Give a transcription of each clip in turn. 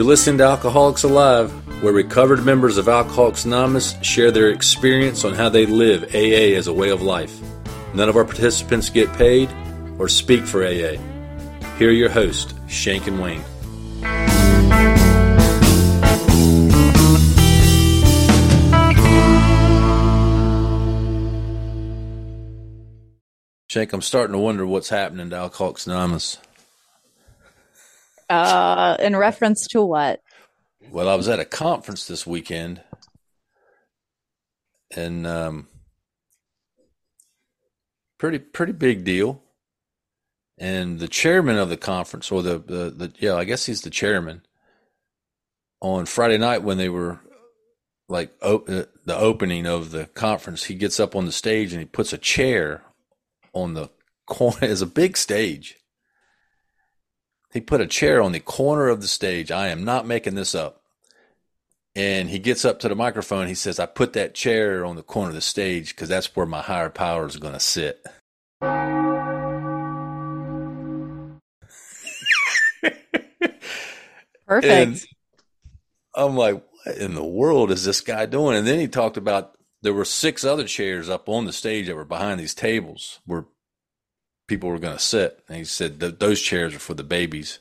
You're listening to Alcoholics Alive, where recovered members of Alcoholics Anonymous share their experience on how they live AA as a way of life. None of our participants get paid or speak for AA. Here are your hosts, Shank and Wayne. Shank, I'm starting to wonder what's happening to Alcoholics Anonymous. Uh, in reference to what? Well, I was at a conference this weekend, and um, pretty pretty big deal. And the chairman of the conference, or the, the the yeah, I guess he's the chairman. On Friday night, when they were like op- uh, the opening of the conference, he gets up on the stage and he puts a chair on the corner. It's a big stage he put a chair on the corner of the stage. I am not making this up. And he gets up to the microphone. He says, I put that chair on the corner of the stage because that's where my higher power is going to sit. Perfect. And I'm like, what in the world is this guy doing? And then he talked about there were six other chairs up on the stage that were behind these tables where people were going to sit. And he said those chairs are for the babies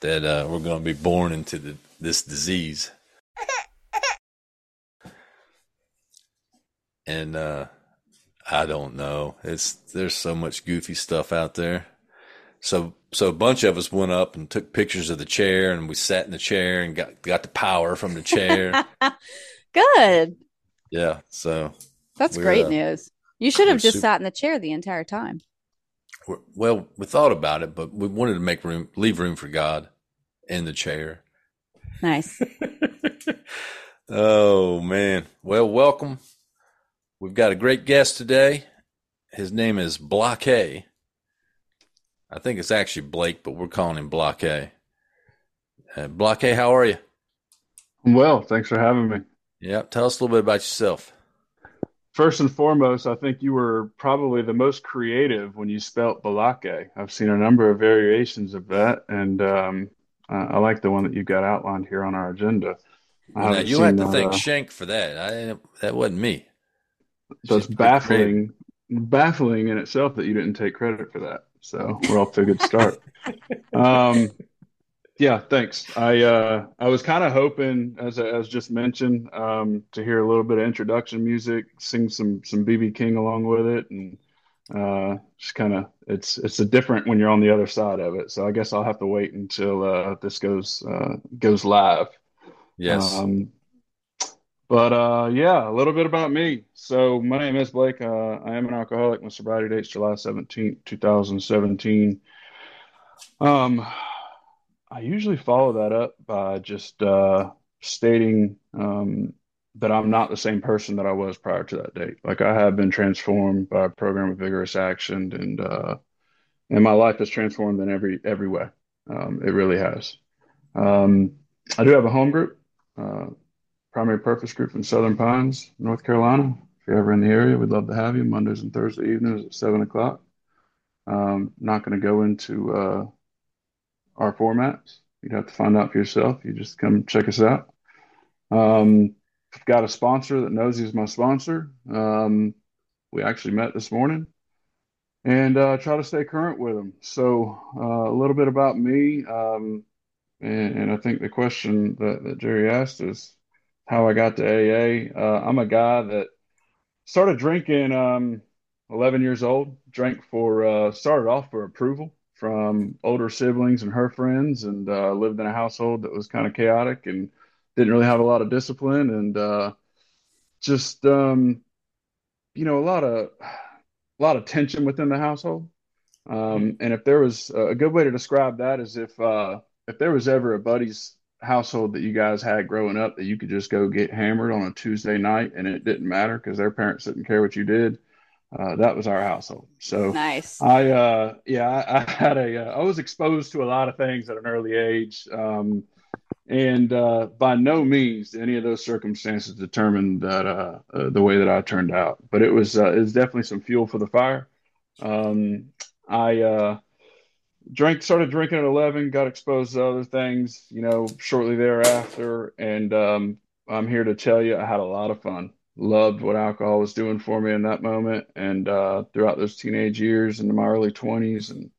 that uh, were going to be born into the, this disease. and uh, I don't know. It's there's so much goofy stuff out there. So so a bunch of us went up and took pictures of the chair, and we sat in the chair and got got the power from the chair. Good. Yeah. So that's great uh, news. You should have just sat in the chair the entire time well, we thought about it, but we wanted to make room, leave room for God in the chair. Nice. oh man. Well, welcome. We've got a great guest today. His name is Block A. I think it's actually Blake, but we're calling him Block A. Uh, Block A, how are you? I'm well. Thanks for having me. Yeah. Tell us a little bit about yourself first and foremost, I think you were probably the most creative when you spelt Balake. I've seen a number of variations of that, and um, uh, I like the one that you got outlined here on our agenda. Now, you have to that, thank uh, Shank for that. I, that wasn't me. So it's baffling, baffling in itself that you didn't take credit for that. So we're off to a good start. um, yeah, thanks. I uh, I was kind of hoping, as as just mentioned, um, to hear a little bit of introduction music, sing some some BB King along with it, and uh, just kind of it's it's a different when you're on the other side of it. So I guess I'll have to wait until uh, this goes uh, goes live. Yes. Um, but uh, yeah, a little bit about me. So my name is Blake. Uh, I am an alcoholic. My sobriety date's July seventeenth, two thousand seventeen. Um, I usually follow that up by just uh, stating um, that I'm not the same person that I was prior to that date. Like I have been transformed by a program of vigorous action, and uh, and my life has transformed in every every way. Um, it really has. Um, I do have a home group, uh, primary purpose group in Southern Pines, North Carolina. If you're ever in the area, we'd love to have you. Mondays and Thursday evenings at seven o'clock. Um, not going to go into uh, our formats. You'd have to find out for yourself. You just come check us out. Um, I've got a sponsor that knows he's my sponsor. Um, we actually met this morning and uh, try to stay current with him. So uh, a little bit about me. Um, and, and, I think the question that, that, Jerry asked is how I got to AA. Uh, I'm a guy that started drinking um, 11 years old, drank for, uh, started off for approval from older siblings and her friends, and uh, lived in a household that was kind of chaotic and didn't really have a lot of discipline, and uh, just um, you know a lot of a lot of tension within the household. Um, and if there was a good way to describe that is if uh, if there was ever a buddy's household that you guys had growing up that you could just go get hammered on a Tuesday night and it didn't matter because their parents didn't care what you did uh, that was our household. So nice. I, uh, yeah, I, I had a, uh, I was exposed to a lot of things at an early age. Um, and uh, by no means any of those circumstances determined that uh, uh, the way that I turned out. But it was uh, it was definitely some fuel for the fire. Um, I uh, drank started drinking at 11 got exposed to other things you know shortly thereafter and um, i'm here to tell you i had a lot of fun loved what alcohol was doing for me in that moment. And uh, throughout those teenage years into my early 20s and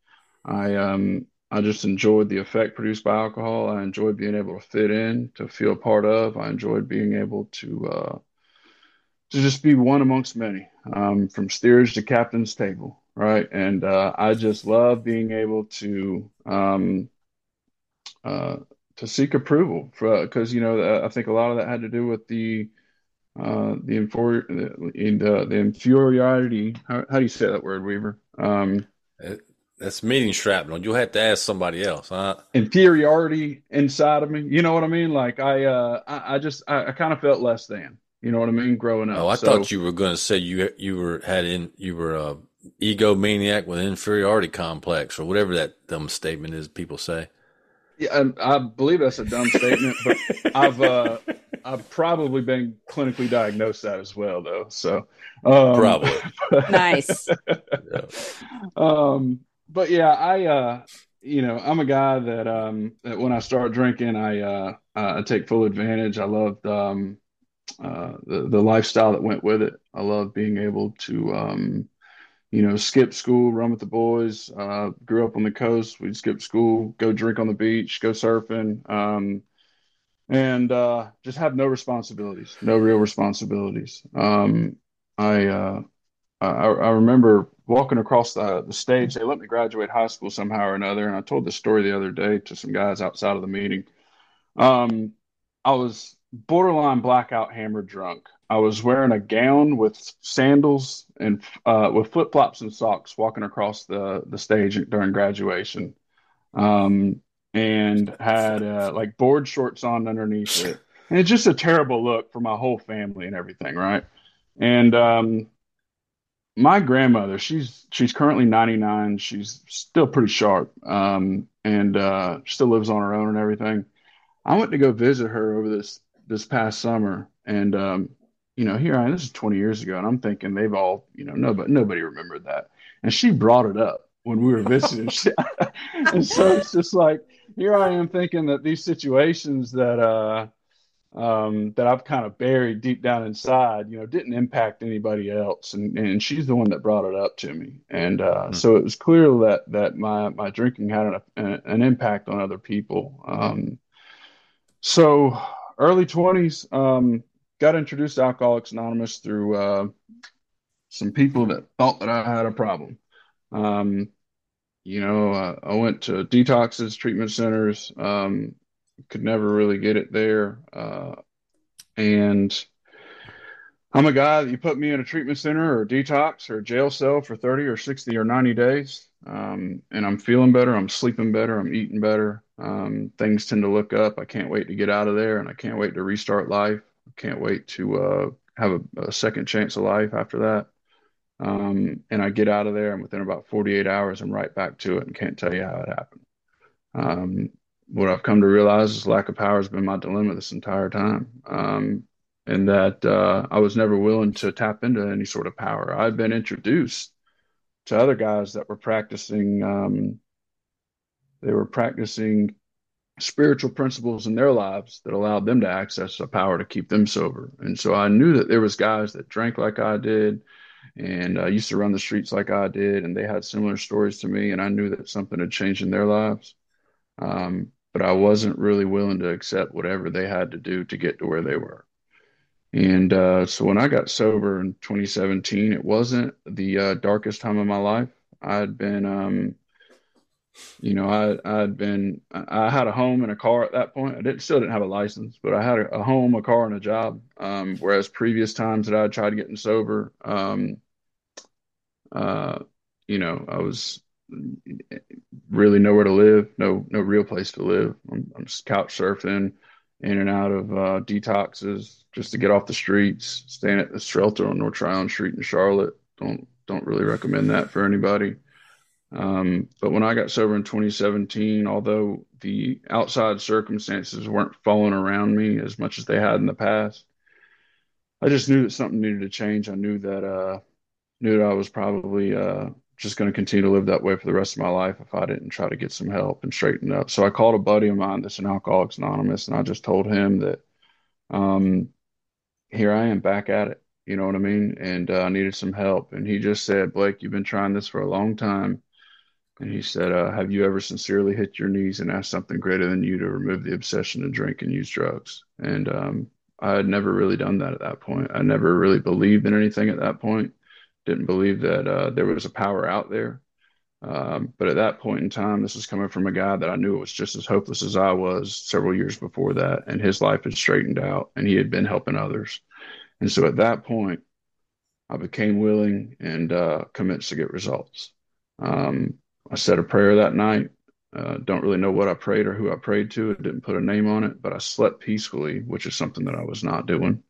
i um i just enjoyed the effect produced by alcohol. I enjoyed being able to fit in to feel a part of. I enjoyed being able to uh to just be one amongst many um, from steerage to captain's table right? And uh, I just love being able to um, uh, to seek approval because you know I think a lot of that had to do with the uh, the infor the, the inferiority. How, how, do you say that word, Weaver? Um, that's meeting shrapnel. You'll have to ask somebody else. Huh? Inferiority inside of me. You know what I mean? Like I, uh, I, I just, I, I kind of felt less than. You know what I mean? Growing up. Oh, I so, thought you were going to say you you were had in you were uh, egomaniac with inferiority complex or whatever that dumb statement is people say. Yeah, I, I believe that's a dumb statement, but I've uh, I've probably been clinically diagnosed that as well, though. So um, probably nice. yeah. Um, but yeah, I uh, you know, I'm a guy that um, that when I start drinking, I uh, I take full advantage. I loved um, uh, the the lifestyle that went with it. I love being able to um, you know, skip school, run with the boys. Uh, grew up on the coast. We'd skip school, go drink on the beach, go surfing, um, and uh, just have no responsibilities, no real responsibilities. Um, I, uh, I, I remember walking across the, the stage. They let me graduate high school somehow or another, and I told this story the other day to some guys outside of the meeting. Um, I was borderline blackout, hammered drunk. I was wearing a gown with sandals and uh, with flip flops and socks, walking across the the stage during graduation, um, and had uh, like board shorts on underneath it, and it's just a terrible look for my whole family and everything, right? And um, my grandmother, she's she's currently 99. She's still pretty sharp, um, and uh, still lives on her own and everything. I went to go visit her over this this past summer, and um, you know, here I am, this is 20 years ago, and I'm thinking they've all, you know, nobody, nobody remembered that. And she brought it up when we were visiting. and so it's just like, here I am thinking that these situations that, uh, um, that I've kind of buried deep down inside, you know, didn't impact anybody else. And, and she's the one that brought it up to me. And, uh, mm-hmm. so it was clear that, that my, my drinking had an, an impact on other people. Um, so early twenties, um, got introduced to Alcoholics Anonymous through uh, some people that thought that I had a problem. Um, you know, uh, I went to detoxes, treatment centers, um, could never really get it there. Uh, and I'm a guy that you put me in a treatment center or detox or jail cell for 30 or 60 or 90 days. Um, and I'm feeling better. I'm sleeping better. I'm eating better. Um, things tend to look up. I can't wait to get out of there and I can't wait to restart life. Can't wait to uh, have a, a, second chance of life after that. Um, and I get out of there, and within about 48 hours, I'm right back to it and can't tell you how it happened. Um, what I've come to realize is lack of power has been my dilemma this entire time. Um, and that uh, I was never willing to tap into any sort of power. I've been introduced to other guys that were practicing, um, they were practicing spiritual principles in their lives that allowed them to access a power to keep them sober. And so I knew that there was guys that drank like I did and uh, used to run the streets like I did, and they had similar stories to me, and I knew that something had changed in their lives. Um, but I wasn't really willing to accept whatever they had to do to get to where they were. And uh, so when I got sober in 2017, it wasn't the uh, darkest time of my life. I had been um, you know, I I'd been I had a home and a car at that point. I didn't still didn't have a license, but I had a, a home, a car, and a job. Um, whereas previous times that I tried getting sober, um, uh, you know, I was really nowhere to live, no no real place to live. I'm, I'm just couch surfing, in and out of uh, detoxes just to get off the streets. Staying at the shelter on North Tryon Street in Charlotte. Don't don't really recommend that for anybody. Um, but when I got sober in 2017, although the outside circumstances weren't falling around me as much as they had in the past, I just knew that something needed to change. I knew that uh, knew that I was probably uh, just going to continue to live that way for the rest of my life if I didn't try to get some help and straighten up. So I called a buddy of mine that's an Alcoholics Anonymous, and I just told him that, um, here I am back at it. You know what I mean? And uh, I needed some help. And he just said, Blake, you've been trying this for a long time. And he said, uh, Have you ever sincerely hit your knees and asked something greater than you to remove the obsession to drink and use drugs? And um, I had never really done that at that point. I never really believed in anything at that point. Didn't believe that uh, there was a power out there. Um, but at that point in time, this was coming from a guy that I knew was just as hopeless as I was several years before that. And his life had straightened out and he had been helping others. And so at that point, I became willing and uh, convinced to get results. Um, I said a prayer that night. Uh, don't really know what I prayed or who I prayed to. I didn't put a name on it, but I slept peacefully, which is something that I was not doing.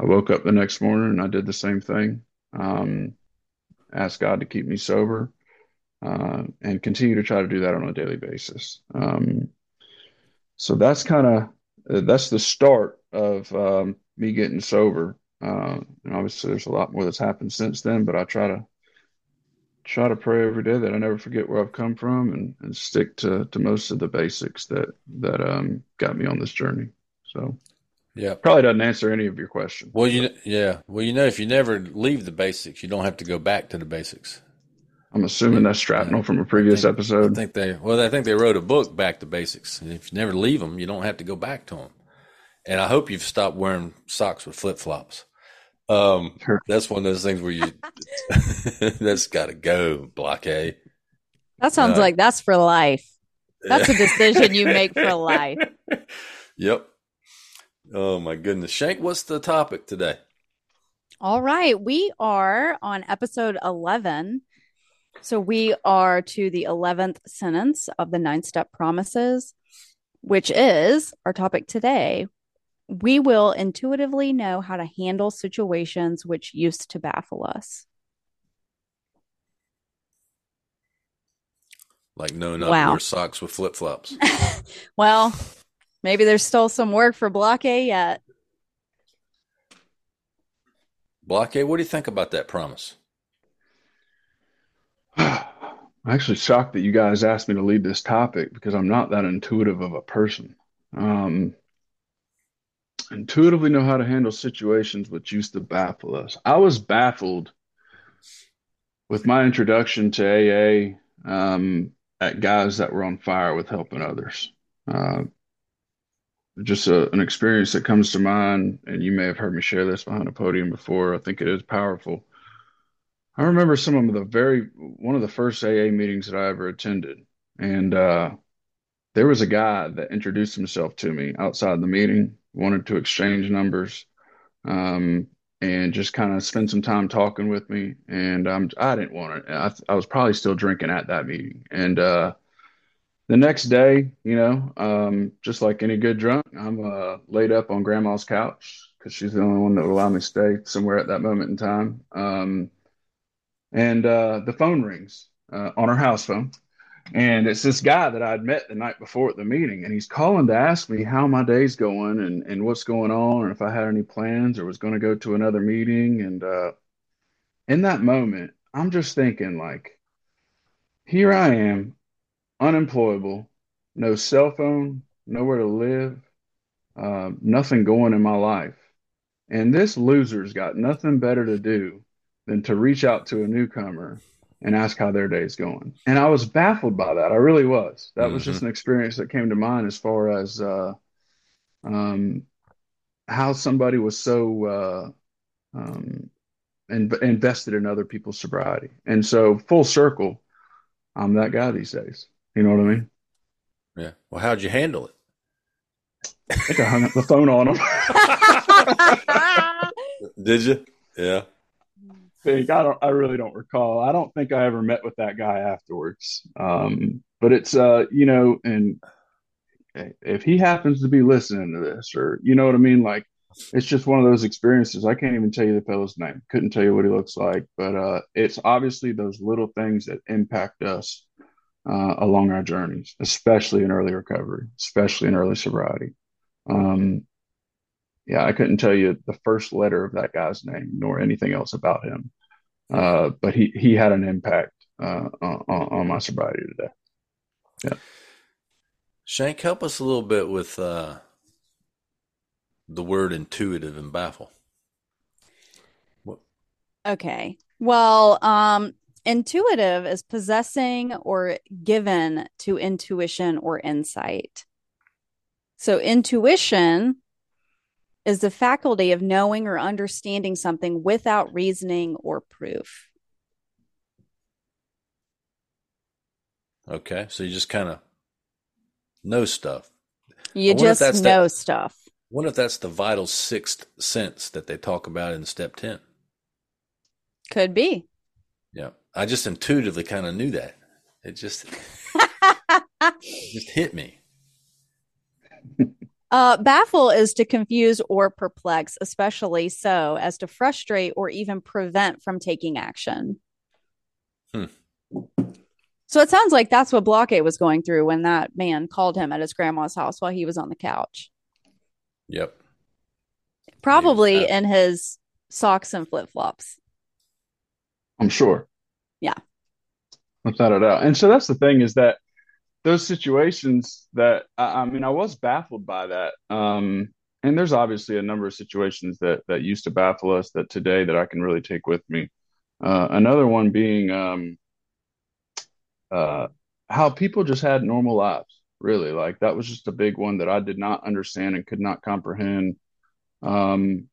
I woke up the next morning and I did the same thing. Um, asked God to keep me sober uh, and continue to try to do that on a daily basis. Um, so that's kind of uh, that's the start of um, me getting sober. Uh, and obviously, there's a lot more that's happened since then, but I try to try to pray every day that I never forget where I've come from and, and stick to, to most of the basics that that um, got me on this journey. So, yeah, probably doesn't answer any of your questions. Well, you yeah, well, you know, if you never leave the basics, you don't have to go back to the basics. I'm assuming that's shrapnel from a previous think, episode. I think they well, I think they wrote a book, Back to Basics. And if you never leave them, you don't have to go back to them. And I hope you've stopped wearing socks with flip flops. Um, sure. that's one of those things where you that's got to go. Block A. That sounds uh, like that's for life. That's a decision you make for life. Yep. Oh my goodness, Shank, what's the topic today? All right, we are on episode eleven. So we are to the eleventh sentence of the nine step promises, which is our topic today, we will intuitively know how to handle situations which used to baffle us. Like no, not wow. wear socks with flip flops. well, maybe there's still some work for Block A yet. Block A, what do you think about that promise? I'm actually shocked that you guys asked me to lead this topic because I'm not that intuitive of a person. Um, intuitively know how to handle situations which used to baffle us. I was baffled with my introduction to AA um, at guys that were on fire with helping others. Uh, just a, an experience that comes to mind, and you may have heard me share this behind a podium before. I think it is powerful. I remember some of the very one of the first AA meetings that I ever attended, and uh, there was a guy that introduced himself to me outside the meeting wanted to exchange numbers um, and just kind of spend some time talking with me. And um, I didn't want it. I, I was probably still drinking at that meeting. And uh, the next day, you know, um, just like any good drunk, I'm uh, laid up on grandma's couch because she's the only one that would allow me to stay somewhere at that moment in time. Um, and uh, the phone rings uh, on her house phone. And it's this guy that I'd met the night before at the meeting, and he's calling to ask me how my day's going and, and what's going on, or if I had any plans or was going to go to another meeting. And uh, in that moment, I'm just thinking, like, here I am, unemployable, no cell phone, nowhere to live, uh, nothing going in my life. And this loser's got nothing better to do than to reach out to a newcomer and ask how their day is going. And I was baffled by that. I really was. That mm-hmm. was just mm-hmm. an experience that came to mind as far as uh, um, how somebody was so uh, um, in- invested in other people's sobriety. And so, full circle, I'm that guy these days. You know what I mean? Yeah. Well, how'd you handle it? I think I hung up the phone on him. Did you? Yeah think I don't I really don't recall. I don't think I ever met with that guy afterwards. Um, but it's uh, you know, and if he happens to be listening to this, or you know what I mean, like it's just one of those experiences. I can't even tell you the fellow's name. Couldn't tell you what he looks like, but uh, it's obviously those little things that impact us uh, along our journeys, especially in early recovery, especially in early sobriety. Um, yeah, I couldn't tell you the first letter of that guy's name nor anything else about him. Uh, but he he had an impact uh, on, on my sobriety today. Yeah. Shank, help us a little bit with uh, the word intuitive and baffle. What? Okay. Well, um, intuitive is possessing or given to intuition or insight. So, intuition is the faculty of knowing or understanding something without reasoning or proof. Okay. So, you just kind of know stuff. You just know that, stuff. What if that's the vital sixth sense that they talk about in step 10? Could be. Yeah. I just intuitively kind of knew that. It just, it just hit me. Uh, baffle is to confuse or perplex, especially so as to frustrate or even prevent from taking action. Hmm. So it sounds like that's what Blockade was going through when that man called him at his grandma's house while he was on the couch. Yep. Probably in his socks and flip flops. I'm sure. Yeah. Without a doubt. And so that's the thing is that those situations that I, I mean, I was baffled by that. Um, and there's obviously a number of situations that that used to baffle us that today that I can really take with me. Uh, another one being um, uh, how people just had normal lives. Really, like that was just a big one that I did not understand and could not comprehend um,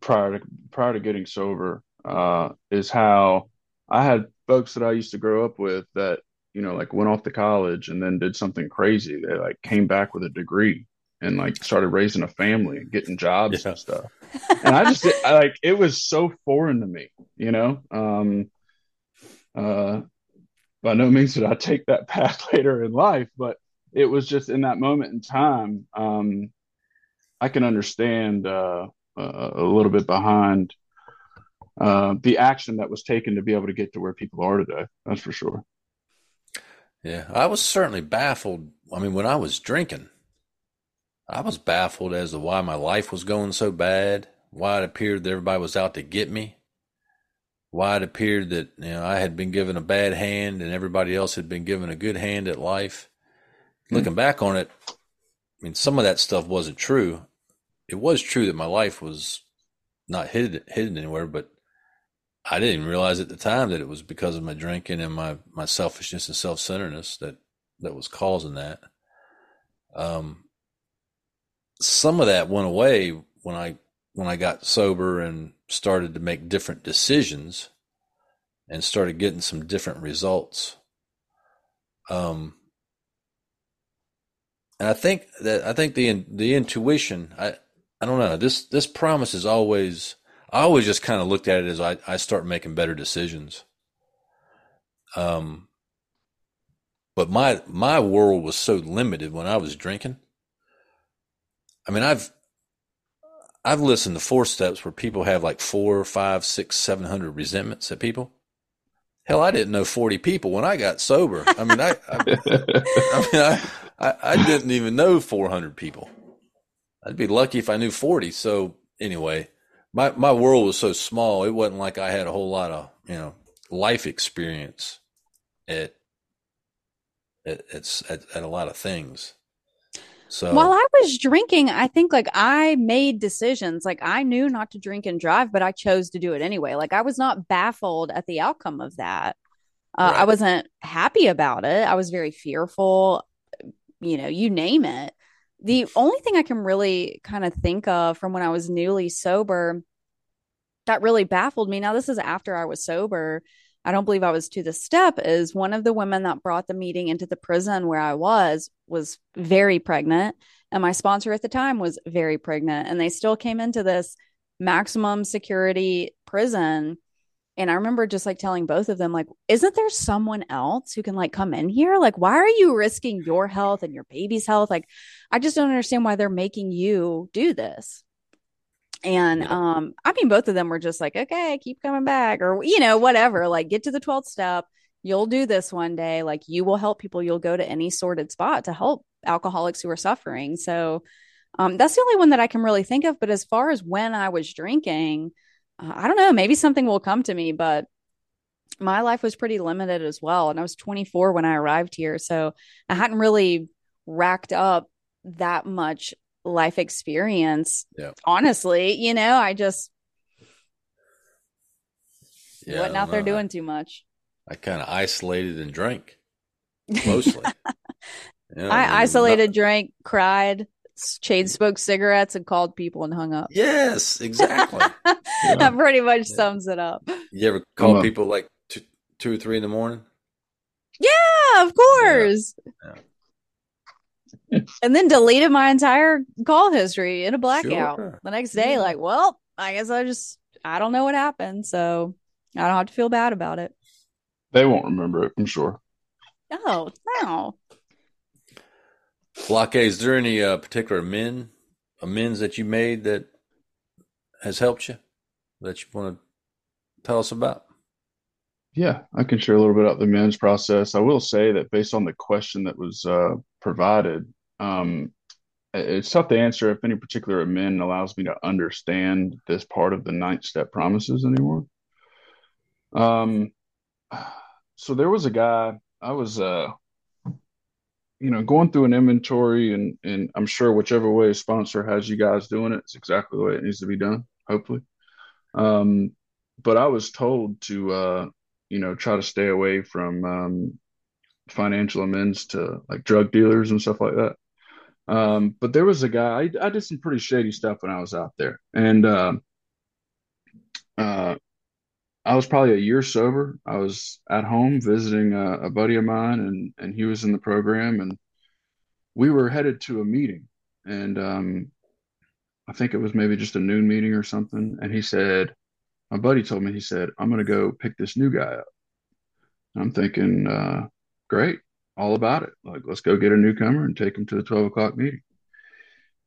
prior to prior to getting sober. Uh, is how I had folks that I used to grow up with that you know like went off to college and then did something crazy. They like came back with a degree and like started raising a family and getting jobs yeah. and stuff. and I just I, like it was so foreign to me, you know. Um, uh, by no means did I take that path later in life, but it was just in that moment in time. Um, I can understand uh, uh, a little bit behind uh, the action that was taken to be able to get to where people are today. That's for sure. Yeah, I was certainly baffled. I mean, when I was drinking, I was baffled as to why my life was going so bad, why it appeared that everybody was out to get me, why it appeared that you know I had been given a bad hand and everybody else had been given a good hand at life. Mm-hmm. Looking back on it, I mean, some of that stuff wasn't true. It was true that my life was not hidden hidden anywhere, but I didn't realize at the time that it was because of my drinking and my, my selfishness and self centeredness that, that was causing that. Um, some of that went away when I when I got sober and started to make different decisions and started getting some different results. Um, and I think that I think the the intuition I I don't know this this promise is always I always just kind of looked at it as I, I start making better decisions. Um, but my my world was so limited when I was drinking. I mean, I've I've listened to four steps where people have like four, five, six, seven hundred resentments at people. Hell, I didn't know forty people when I got sober. I mean, I I, I mean, I, I, I didn't even know four hundred people. I'd be lucky if I knew forty. So anyway, my my world was so small. It wasn't like I had a whole lot of you know life experience at at at, at a lot of things. So while I was drinking, I think like I made decisions. Like I knew not to drink and drive, but I chose to do it anyway. Like I was not baffled at the outcome of that. Uh, right. I wasn't happy about it. I was very fearful. You know, you name it the only thing I can really kind of think of from when I was newly sober that really baffled me. Now, this is after I was sober. I don't believe I was to the step is one of the women that brought the meeting into the prison where I was was very pregnant and my sponsor at the time was very pregnant and they still came into this maximum security prison and I remember just like telling both of them, like, isn't there someone else who can like come in here? Like, why are you risking your health and your baby's health? Like, I just don't understand why they're making you do this. And um, I mean, both of them were just like, okay, keep coming back, or you know, whatever. Like, get to the 12th step. You'll do this one day. Like, you will help people. You'll go to any sorted spot to help alcoholics who are suffering. So, um, that's the only one that I can really think of. But as far as when I was drinking, uh, I don't know, maybe something will come to me, but my life was pretty limited as well. And I was 24 when I arrived here. So I hadn't really racked up that much life experience. Yeah. Honestly, you know, I just Yeah, wasn't out there know. doing too much. I, kind of isolated and drank mostly. Yeah, I mean, isolated, drank, cried, chain smoked cigarettes, and called people and hung up. Yes, exactly. that pretty much Yeah. sums it up. you ever call a- people like two, two or three in the morning? Yeah, of course. Yeah. and then deleted my entire call history in a blackout. Sure. The next day, Yeah. like, well, I guess I just I don't know what happened, so I don't have to feel bad about it. They won't remember it, I'm sure. Oh no. Block A, is there any uh, particular men amends that you made that has helped you that you want to tell us about? Yeah, I can share a little bit about the men's process. I will say that based on the question that was uh, provided, um, it's tough to answer if any particular amend allows me to understand this part of the ninth step promises anymore. Um, so there was a guy, I was, uh, you know, going through an inventory, and and I'm sure whichever way a sponsor has you guys doing it, it's exactly the way it needs to be done, hopefully. Um, but I was told to, uh, you know, try to stay away from um, financial amends to like drug dealers and stuff like that. Um, but there was a guy, I, I did some pretty shady stuff when I was out there. And uh, uh, I was probably a year sober. I was at home visiting a, a buddy of mine, and, and he was in the program, and we were headed to a meeting. And um, I think it was maybe just a noon meeting or something. And he said, my buddy told me, he said, I'm to go pick this new guy up. And I'm thinking, uh, great, all about it. Like, let's go get a newcomer and take him to the 12 o'clock meeting.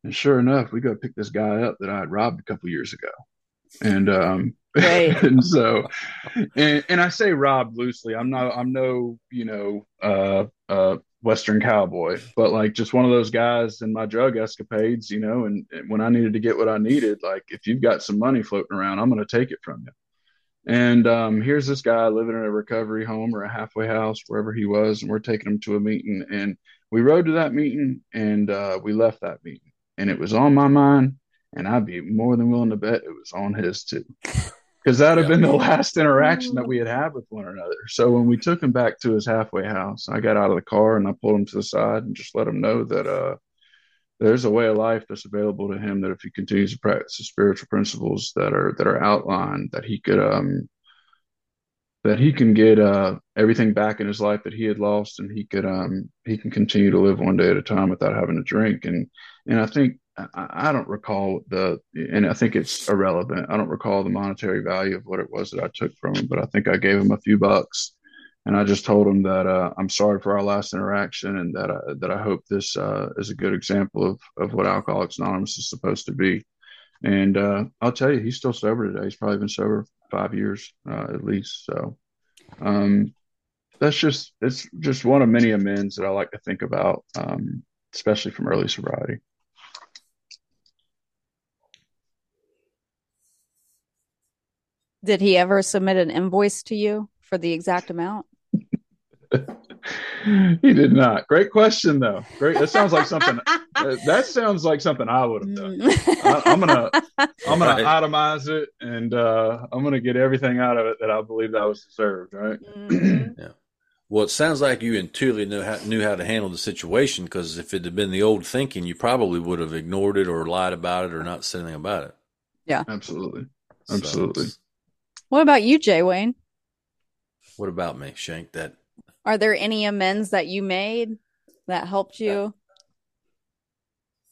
And sure enough, we go pick this guy up that I had robbed a couple years ago. And, um, Great. and so, and, and I say robbed loosely. I'm not, I'm no, you know, uh, uh, Western cowboy, but like just one of those guys in my drug escapades, you know, and, and when I needed to get what I needed, like if you've got some money floating around, I'm going to take it from you. And um, here's this guy living in a recovery home or a halfway house, wherever he was, and we're taking him to a meeting. And we rode to that meeting, and uh, we left that meeting, and it was on my mind, and I'd be more than willing to bet it was on his too, because that'd have Yeah. been the last interaction that we had had with one another. So when we took him back to his halfway house, I got out of the car and I pulled him to the side and just let him know that uh, there's a way of life that's available to him that if he continues to practice the spiritual principles that are that are outlined, that he could um that he can get uh everything back in his life that he had lost and he could um he can continue to live one day at a time without having to drink and and I think I, I don't recall the and I think it's irrelevant. I don't recall the monetary value of what it was that I took from him, but I think I gave him a few bucks and I just told him that uh, I'm sorry for our last interaction, and that I, that I hope this uh, is a good example of of what Alcoholics Anonymous is supposed to be. And uh, I'll tell you, he's still sober today. He's probably been sober five years uh, at least. So um, that's just it's just one of many amends that I like to think about, um, especially from early sobriety. Did he ever submit an invoice to you for the exact amount? he did not. Great question, though. Great. That sounds like something. uh, that sounds like something I would have done. I, I'm gonna I'm gonna Right. itemize it, and uh, I'm gonna get everything out of it that I believe that was deserved. Right? Mhm. Well, it sounds like you intuitively knew how, knew how to handle the situation because if it had been the old thinking, you probably would have ignored it or lied about it or not said anything about it. Yeah. Absolutely. So, Absolutely. What about you, Jay Wayne? what about me, Shank? That Are there any amends that you made that helped you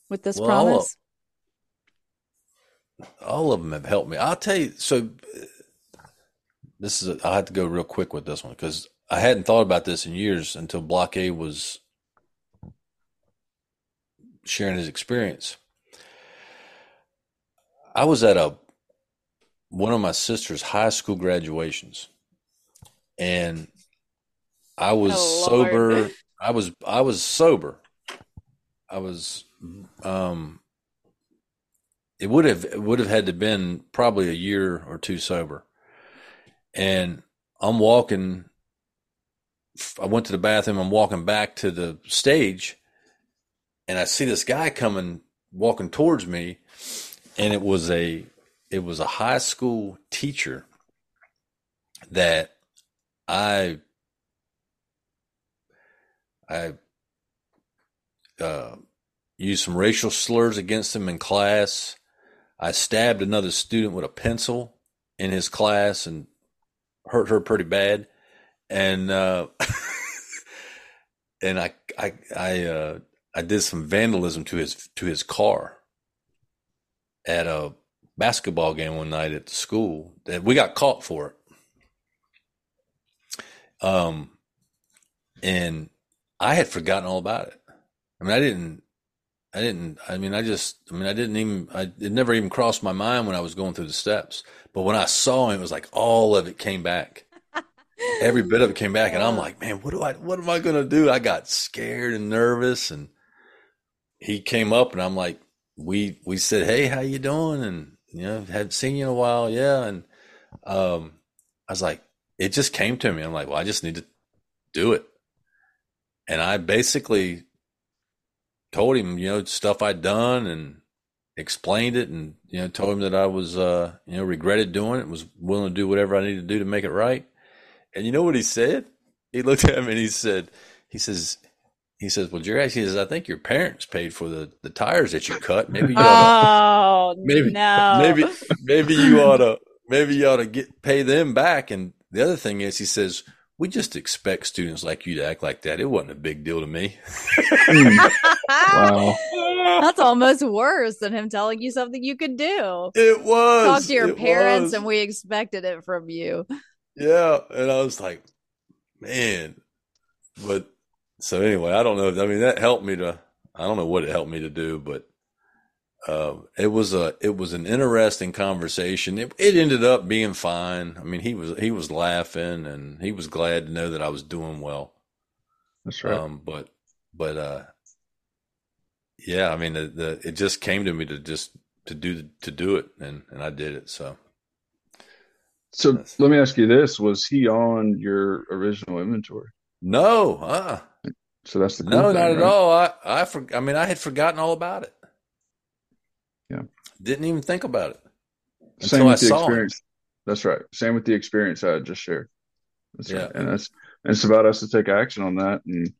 with this Well, all of- promise? all of them have helped me. I'll tell you. So uh, this is. I have to go real quick with this one because I hadn't thought about this in years until Block A was sharing his experience. I was at a one of my sister's high school graduations, and I was Oh, sober. I was I was sober. I was um it would have it would have had to been probably a year or two sober. And I'm walking. I went to the bathroom. I'm walking back to the stage, and I see this guy coming, walking towards me, and it was a it was a high school teacher that I I uh, used some racial slurs against him in class. I stabbed another student with a pencil in his class and hurt her pretty bad. And uh, and I I I uh, I did some vandalism to his to his car at a basketball game one night at the school. That we got caught for it. Um, and I had forgotten all about it. I mean, I didn't, I didn't, I mean, I just, I mean, I didn't even, I, it never even crossed my mind when I was going through the steps. But when I saw him, it was like all of it came back. Every bit of it came back. And I'm like, man, what do I, what am I going to do? I got scared and nervous. And he came up and I'm like, we, we said, Hey, how you doing? And, you know, hadn't seen you in a while. Yeah. And, um, I was like, it just came to me. I'm like, well, I just need to do it. And I basically told him, you know, stuff I'd done and explained it and, you know, told him that I was, uh, you know, regretted doing it, was willing to do whatever I needed to do to make it right. And you know what he said? He looked at me and he said, he says, he says, well, Jerry, he says, I think your parents paid for the, the tires that you cut. Maybe you ought oh, to, maybe, no. maybe, maybe you ought to, maybe you ought to get, pay them back. And the other thing is, he says, we just expect students like you to act like that. It wasn't a big deal to me. Hmm. Wow. That's almost worse than him telling you something you could do. It was. Talk to your parents, was. and we expected it from you. Yeah, and I was like, man. But so anyway, I don't know. I mean, that helped me to. I don't know what it helped me to do, but uh, it was a it was an interesting conversation. It, it ended up being fine. I mean, he was he was laughing and he was glad to know that I was doing well. That's right. Um, but but uh, yeah, I mean, the, the it just came to me to just to do to do it, and and I did it. So so that's- let me ask you this: Was he on your original inventory? no, uh, So that's the no, thing, not at right? all. I I for, I mean, I had forgotten all about it. Yeah. didn't even think about it Same until I the saw him. That's right. Same with the experience I just shared. That's Yeah. right. And that's and it's about us to take action on that. And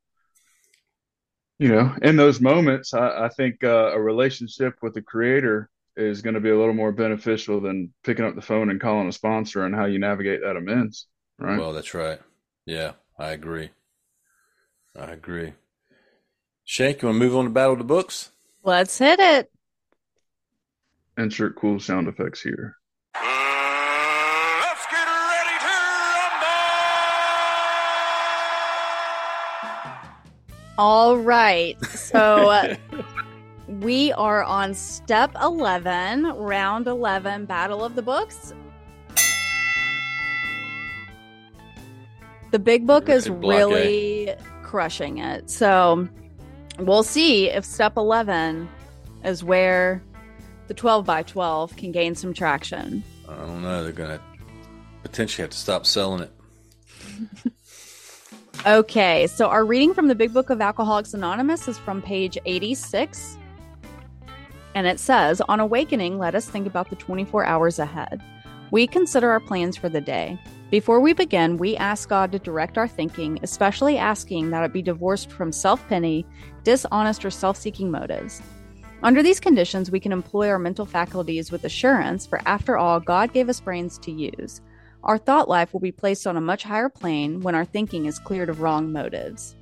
you know, in those moments, I, I think uh, a relationship with the creator is going to be a little more beneficial than picking up the phone and calling a sponsor and how you navigate that amends. Right. Well, that's right. Yeah, I agree. I agree. Shank, you want to move on to Battle of the Books? Let's hit it. Insert cool sound effects here. Let's get ready to rumble! All right. So uh, we are on step 11, round 11, Battle of the Books. The big book is Good block, eh? really crushing it. So we'll see if step 11 is where the 12 by 12 can gain some traction. I don't know. They're going to potentially have to stop selling it. Okay, so our reading from the Big Book of Alcoholics Anonymous is from page 86. And it says, On awakening, let us think about the 24 hours ahead. We consider our plans for the day. Before we begin, we ask God to direct our thinking, especially asking that it be divorced from self pity, dishonest, or self seeking motives. Under these conditions, we can employ our mental faculties with assurance, for after all, God gave us brains to use. Our thought life will be placed on a much higher plane when our thinking is cleared of wrong motives.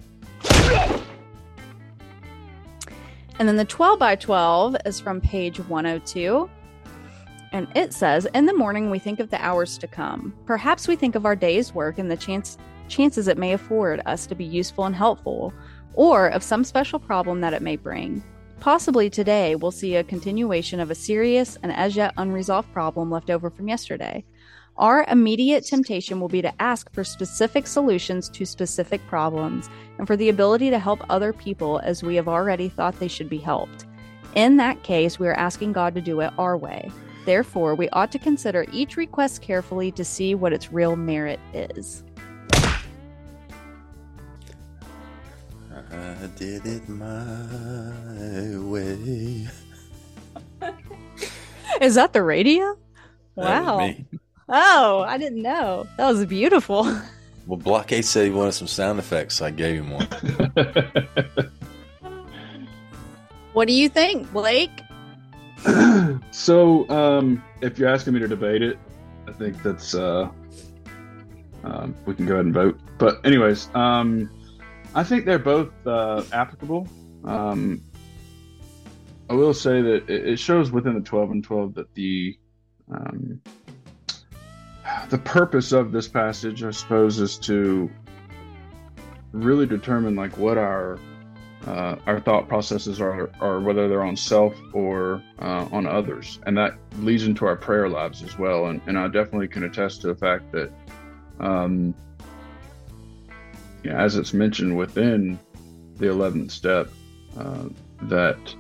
And then the 12 by 12 is from page 102. And it says, In the morning, we think of the hours to come. Perhaps we think of our day's work and the chance, chances it may afford us to be useful and helpful, or of some special problem that it may bring. Possibly today, we'll see a continuation of a serious and as yet unresolved problem left over from yesterday. Our immediate temptation will be to ask for specific solutions to specific problems and for the ability to help other people as we have already thought they should be helped. In that case, we are asking God to do it our way. Therefore, we ought to consider each request carefully to see what its real merit is. I did it my way. Is that the radio? Wow. Oh, I didn't know. That was beautiful. Well, Block Blockade said he wanted some sound effects, so I gave him one. What do you think, Blake? so, um, if you're asking me to debate it, I think that's uh, um, we can go ahead and vote. But, anyways, um, I think they're both uh, applicable. Um, I will say that it shows within the 12 and 12 that the um, the purpose of this passage, I suppose, is to really determine like what our uh, our thought processes are, are whether they're on self or uh, on others, and that leads into our prayer lives as well. And, and I definitely can attest to the fact that, um, as it's mentioned within the eleventh step, uh, that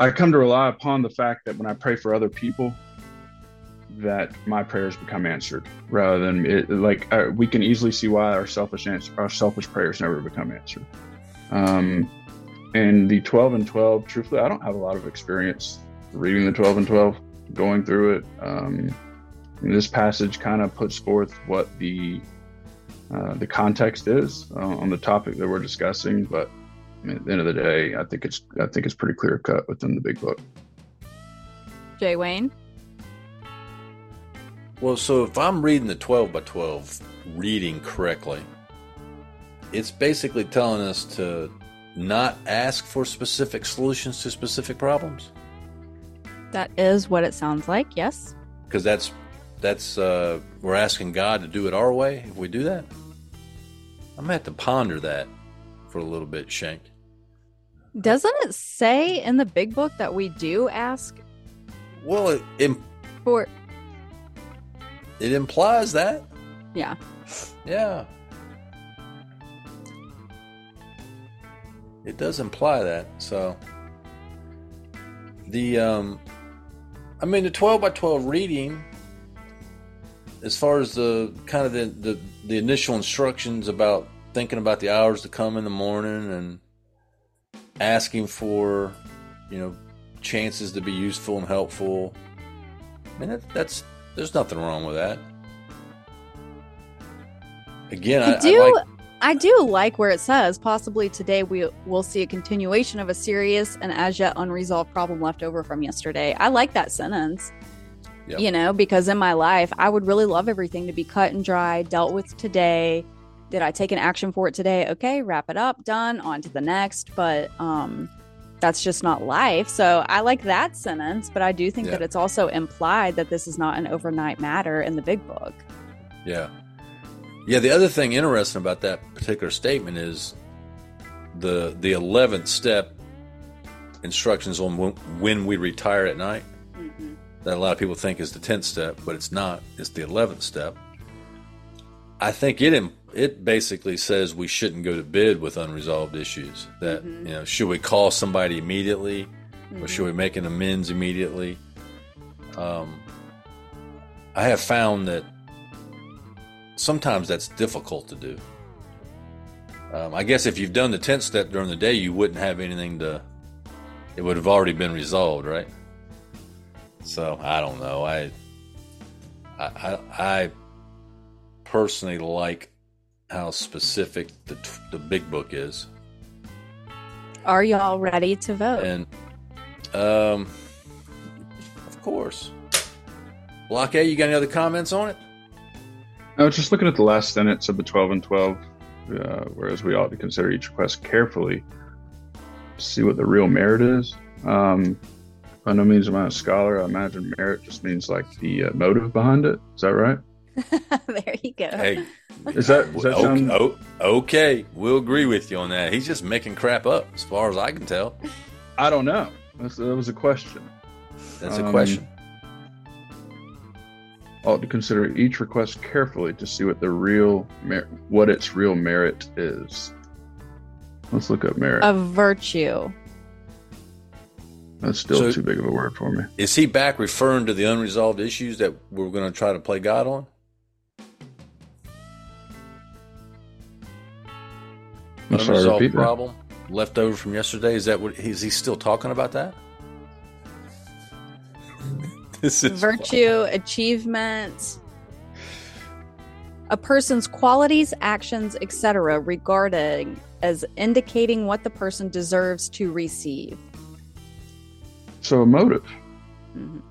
I come to rely upon the fact that when I pray for other people, that my prayers become answered rather than it, like uh, we can easily see why our selfish answer, our selfish prayers never become answered. Um, and the 12 and 12, truthfully, I don't have a lot of experience reading the 12 and 12, going through it. Um, this passage kind of puts forth what the uh, the context is uh, on the topic that we're discussing, but I mean, at the end of the day, I think it's I think it's pretty clear cut within the big book. Jay Wayne? Well, so if I'm reading the 12 by 12 reading correctly, it's basically telling us to not ask for specific solutions to specific problems That is what it sounds like, yes. because that's that's uh, we're asking God to do it our way if we do that. I'm gonna have to ponder that for a little bit, Shank. Doesn't it say in the big book that we do ask Well, it, it, for it implies that. Yeah. Yeah. It does imply that. So the um I mean the 12 by 12 reading as far as the kind of the, the the initial instructions about thinking about the hours to come in the morning and asking for you know chances to be useful and helpful i mean that, that's there's nothing wrong with that again i, I do I like I do like where it says possibly today we will see a continuation of a serious and as yet unresolved problem left over from yesterday. I like that sentence. Yep. You know, because in my life, I would really love everything to be cut and dry, dealt with today. Did I take an action for it today? Okay, wrap it up, done, on to the next. But um that's just not life. So I like that sentence, but I do think Yeah. that it's also implied that this is not an overnight matter in the big book. Yeah. Yeah, the other thing interesting about that particular statement is the the 11th step instructions on when, when we retire at night. Mm-hmm. That a lot of people think is the 10th step, but it's not. It's the 11th step. I think it it basically says we shouldn't go to bed with unresolved issues. That Mhm. you know, should we call somebody immediately, or Mhm. should we make an amends immediately? Um, I have found that sometimes that's difficult to do. Um, I guess if you've done the 10th step during the day, you wouldn't have anything to, it would have already been resolved, right? So I don't know. I, I, I personally like how specific the, t- the big book is. Are y'all ready to vote? And, um, of course. Blahke, you got any other comments on it? I was just looking at the last sentence of the 12 and 12, uh, whereas we ought to consider each request carefully to see what the real merit is. Um, by no means am I a scholar. I imagine merit just means like the uh, motive behind it. Is that right? there you go. Hey, Is that, does that okay, sound? oh, okay, we'll agree with you on that. He's just making crap up, as far as I can tell. I don't know. That's, that was a question. That's a Um, question. Ought to consider each request carefully to see what the real mer- what its real merit is. Let's look up merit. A virtue. That's still So- too big of a word for me. Is he back referring to the unresolved issues that we're going to try to play God on? I'm Unresolved repeat that. problem left over from yesterday. Is that what is he still talking about that? this is Virtue, achievement, a person's qualities, actions, etc., regarding as indicating what the person deserves to receive. So a motive? Mhm.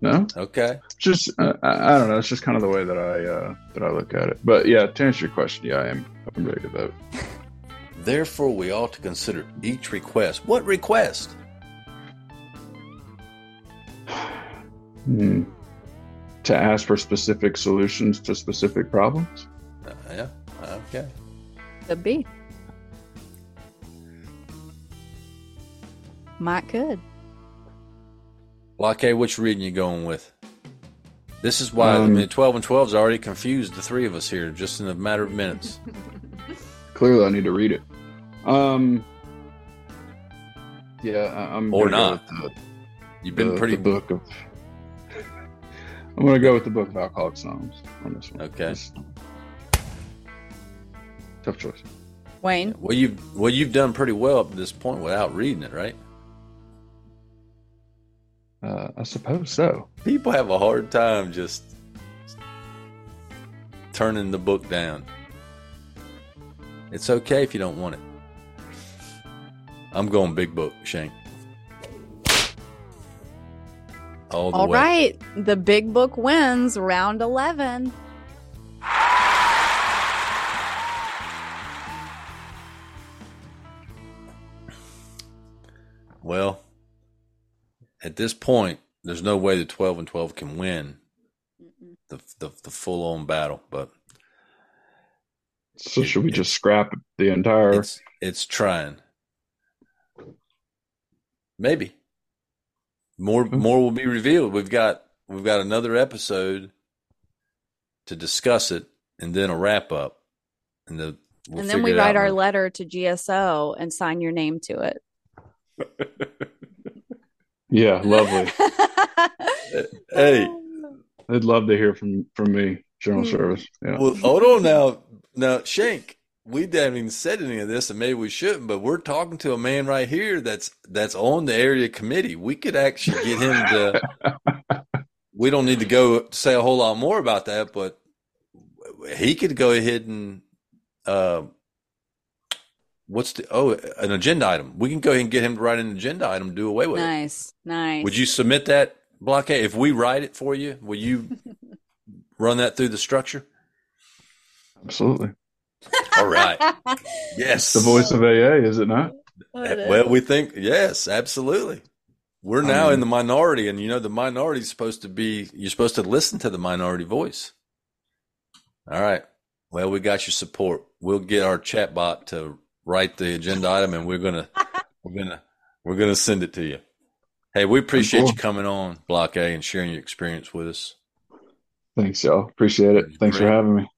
No, okay. just uh, I, I don't know. It's just kind of the way that I uh, that I look at it. But yeah, to answer your question, yeah, I am I'm ready to vote. Therefore, we ought to consider each request. What request? Hmm. To ask for specific solutions to specific problems. Uh, yeah. Okay. Could be. Might could. Blahke, which reading you going with? This is why I Um, mean, twelve and twelve has already confused the three of us here, just in a matter of minutes. Clearly, I need to read it. Um. Yeah, I, I'm Or gonna go not. the- You've been the- pretty the book of. I'm gonna go with the book of Alcoholics Anonymous on this one. Okay. It's- tough choice. Wayne, well. You've well, you've done pretty well up to this point without reading it, right? Uh, I suppose so. People have a hard time just turning the book down. It's okay if you don't want it. I'm going big book, Shane. All the all way. right. The big book wins round 11. Well, at this point, there's no way the 12 and 12 can win the the, the full on battle, but So should we just scrap the entire? it's it's trying. Maybe more Hmm. more will be revealed. We've got we've got another episode to discuss it, and then a wrap up, and the we'll and then we write our when- letter to GSO and sign your name to it. Yeah, lovely. Hey, I'd love to hear from from me, General Hmm. Service. Yeah. well, hold on now. Now, Shank, we haven't even said any of this, and maybe we shouldn't. But we're talking to a man right here that's that's on the area committee. We could actually get him to. we don't need to go say a whole lot more about that, but he could go ahead and. Uh, what's the oh an agenda item? We can go ahead and get him to write an agenda item. Do away with it. nice, nice. Would you submit that blockade if we write it for you? Will you run that through the structure? Absolutely. All right. Yes. The voice of AA, is it not? Well, we think yes, absolutely. We're now Um, in the minority, and you know the minority is supposed to be. You're supposed to listen to the minority voice. All right. Well, we got your support. We'll get our chat bot to write the agenda item, and we're gonna we're gonna we're gonna send it to you. Hey, we appreciate Cool. you coming on Blahke and sharing your experience with us. Thanks, y'all. Appreciate it. Thanks for having me.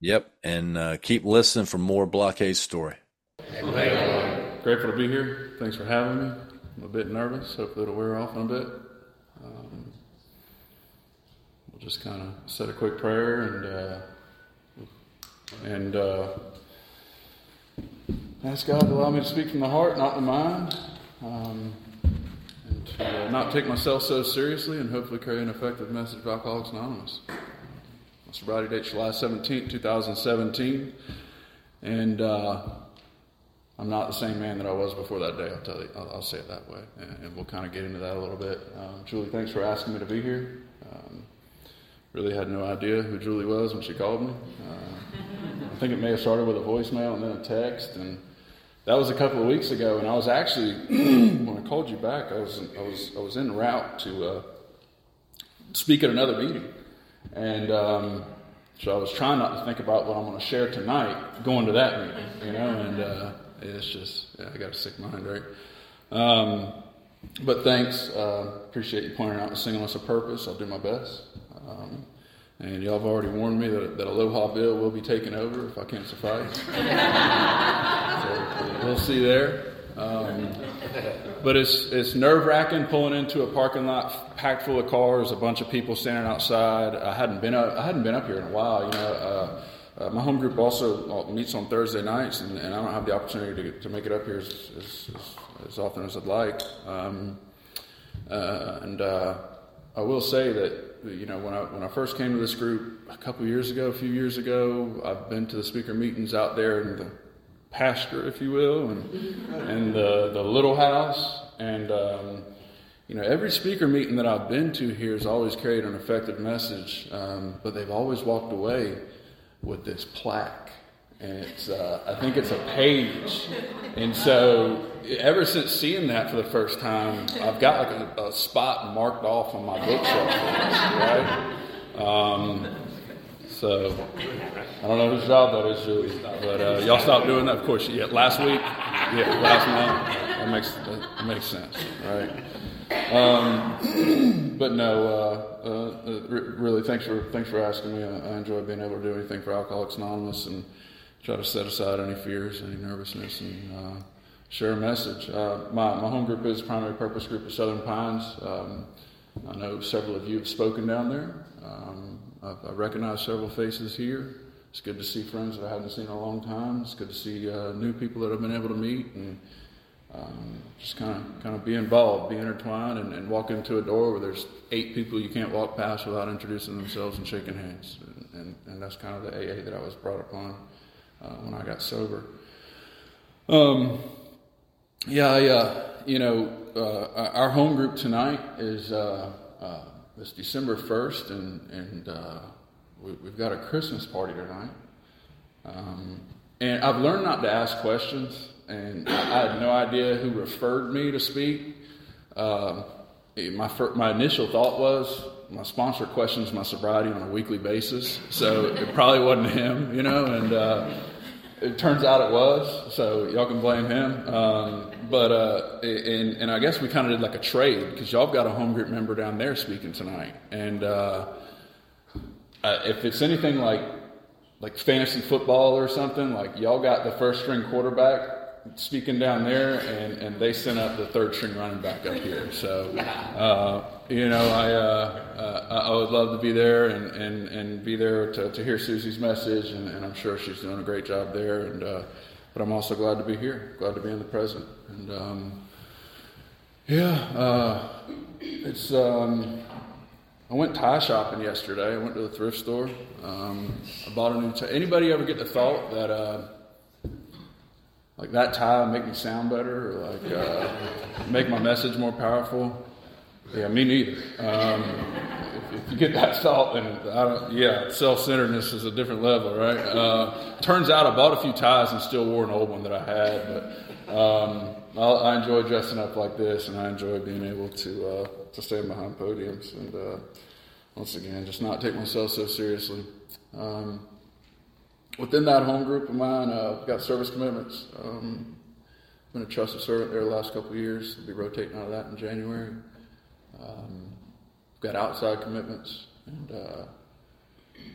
Yep, and uh, keep listening for more Block A story. Grateful to be here. Thanks for having me. I'm a bit nervous. Hopefully it'll wear off in a bit. Um, we'll just kind of say a quick prayer and uh, and uh, ask God to allow me to speak from the heart, not the mind, um, and to uh, not take myself so seriously, and hopefully carry an effective message of Alcoholics Anonymous. My sobriety date July 17, 2017, and. Uh, I'm not the same man that I was before that day. I'll tell you. I'll, I'll say it that way, and, and we'll kind of get into that a little bit. Um, Julie, thanks for asking me to be here. Um, really had no idea who Julie was when she called me. Uh, I think it may have started with a voicemail and then a text, and that was a couple of weeks ago. And I was actually when I called you back, I was I was I was en route to uh, speak at another meeting, and. Um, so I was trying not to think about what I'm going to share tonight going to that meeting, you know, and uh, it's just, yeah, I got a sick mind, right? Um, but thanks. Uh, appreciate you pointing out the singleness of purpose. I'll do my best. Um, and y'all have already warned me that, that Aloha Bill will be taken over if I can't suffice. we'll see there. Um, but it's it's nerve wracking pulling into a parking lot packed full of cars, a bunch of people standing outside. I hadn't been up I hadn't been up here in a while. You know, uh, uh, my home group also meets on Thursday nights, and, and, I don't have the opportunity to, to make it up here as, as, as often as I'd like. Um, uh, and uh, I will say that you know when I when I first came to this group a couple years ago, a few years ago, I've been to the speaker meetings out there in the pasture, if you will, and and the the little house, and um, you know every speaker meeting that I've been to here has always carried an effective message, um, but they've always walked away with this plaque and it's uh, I think it's a page. And so ever since seeing that for the first time, I've got like a, a spot marked off on my bookshelf, right? Um, so I don't know whose job that is, Julie, but uh, y'all stopped doing that. Of course, yeah. Last week, yeah, last month. That makes that makes sense, right? Um, but no, uh, uh, really, thanks for thanks for asking me. I, I enjoy being able to do anything for Alcoholics Anonymous and try to set aside any fears, any nervousness, and uh, share a message. Uh, my, my home group is Primary Purpose Group of Southern Pines. Um, I know several of you have spoken down there. I, I recognize several faces here. It's good to see friends that I haven't seen in a long time. It's good to see uh, new people that I've been able to meet and um, just kind of kind of be involved, be intertwined, and, and, walk into a door where there's eight people you can't walk past without introducing themselves and shaking hands. And, and, and that's kind of the AA that I was brought upon uh, when I got sober. Um, yeah, I, uh, you know, uh, our home group tonight is uh, uh, it's December first, and and uh, we, have got a Christmas party tonight. Um, and I've learned not to ask questions, and I, had no idea who referred me to speak. Um, my my initial thought was my sponsor questions my sobriety on a weekly basis, so it probably wasn't him, you know, and it turns out it was, so y'all can blame him. Um, but uh, and and I guess we kind of did like a trade because y'all got a home group member down there speaking tonight, and uh, if it's anything like like fantasy football or something, like y'all got the first string quarterback speaking down there, and, and they sent up the third string running back up here. So, uh, you know, I, uh, uh, I would love to be there and, and, and be there to, to hear Susie's message, and, and I'm sure she's doing a great job there. And uh, but I'm also glad to be here, glad to be in the present. And um, yeah, uh, it's. Um, I went tie shopping yesterday. I went to the thrift store. Um, I bought a new tie. Anybody ever get the thought that uh, like that tie make me sound better or like uh, make my message more powerful. Yeah, me neither. Um, if, if, you get that thought, then I don't, yeah, self-centeredness is a different level, right? Uh, turns out I bought a few ties and still wore an old one that I had, but um, I, I, enjoy dressing up like this, and I enjoy being able to uh, to stand behind podiums and uh, once again, just not take myself so seriously. Um, within that home group of mine, uh, I've got service commitments. Um, been a trusted servant there the last couple years. I'll be rotating out of that in January. Um, got outside commitments and uh,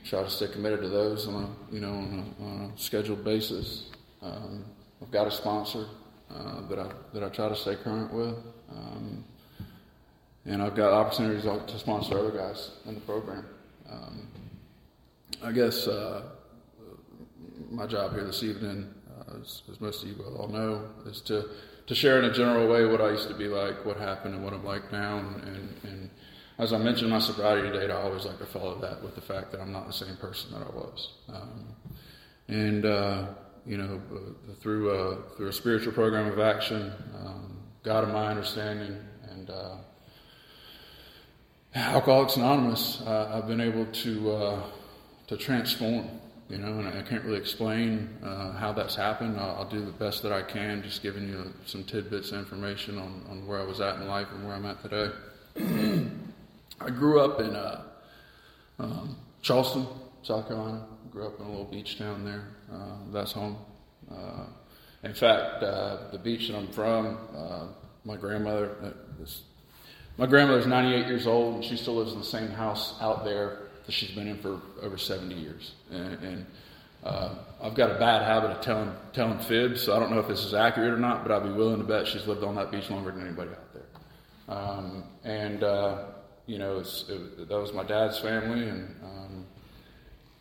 try to stay committed to those on a you know on a, on a scheduled basis. Um, I've got a sponsor uh, that I that I try to stay current with, um, and I've got opportunities to sponsor other guys in the program. Um, I guess uh, my job here this evening, uh, as, as, most of you will all know, is to, to share in a general way what I used to be like, what happened, and what I'm like now. And, and as I mentioned my sobriety date, I always like to follow that with the fact that I'm not the same person that I was. Um, and uh, you know, uh, through a, through a spiritual program of action, um, God of my understanding, and uh, Alcoholics Anonymous, uh, I've been able to uh, to transform you know, and I can't really explain uh, how that's happened. I'll, I'll, do the best that I can, just giving you some tidbits of information on, on where I was at in life and where I'm at today. I grew up in uh, um, Charleston, South Carolina. Grew up in a little beach town there. Uh, that's home. Uh, in fact, uh, the beach that I'm from, uh, my grandmother, this, my grandmother's 98 years old, and she still lives in the same house out there that she's been in for over 70 years. And, and uh, I've got a bad habit of telling telling fibs, so I don't know if this is accurate or not, but I'd be willing to bet she's lived on that beach longer than anybody out there. Um, and uh, you know, it, that was my dad's family, and um,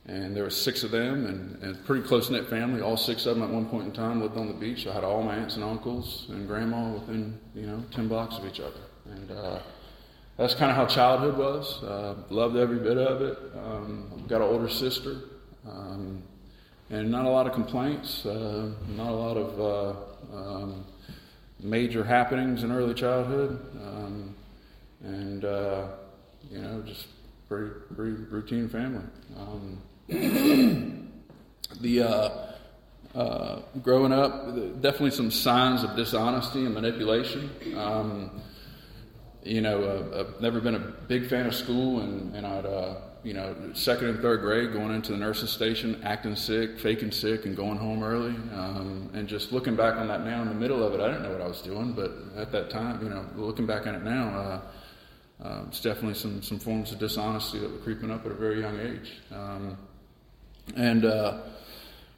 and there were six of them, and, and pretty close knit family. All six of them at one point in time lived on the beach. I had all my aunts and uncles and grandma within you know ten blocks of each other, and uh, that's kind of how childhood was. Uh, loved every bit of it. Um, got an older sister, um, and not a lot of complaints. Uh, not a lot of uh, um, major happenings in early childhood, um, and uh, you know just pretty pretty routine family. Um, the uh, uh, growing up, definitely some signs of dishonesty and manipulation. Um, you know, uh, I've never been a big fan of school, and, and I'd, uh, you know, second and third grade, going into the nurse's station, acting sick, faking sick, and going home early. Um, and just looking back on that now in the middle of it, I didn't know what I was doing, but at that time, you know, looking back on it now, uh, uh, it's definitely some, some forms of dishonesty that were creeping up at a very young age. Um, and uh,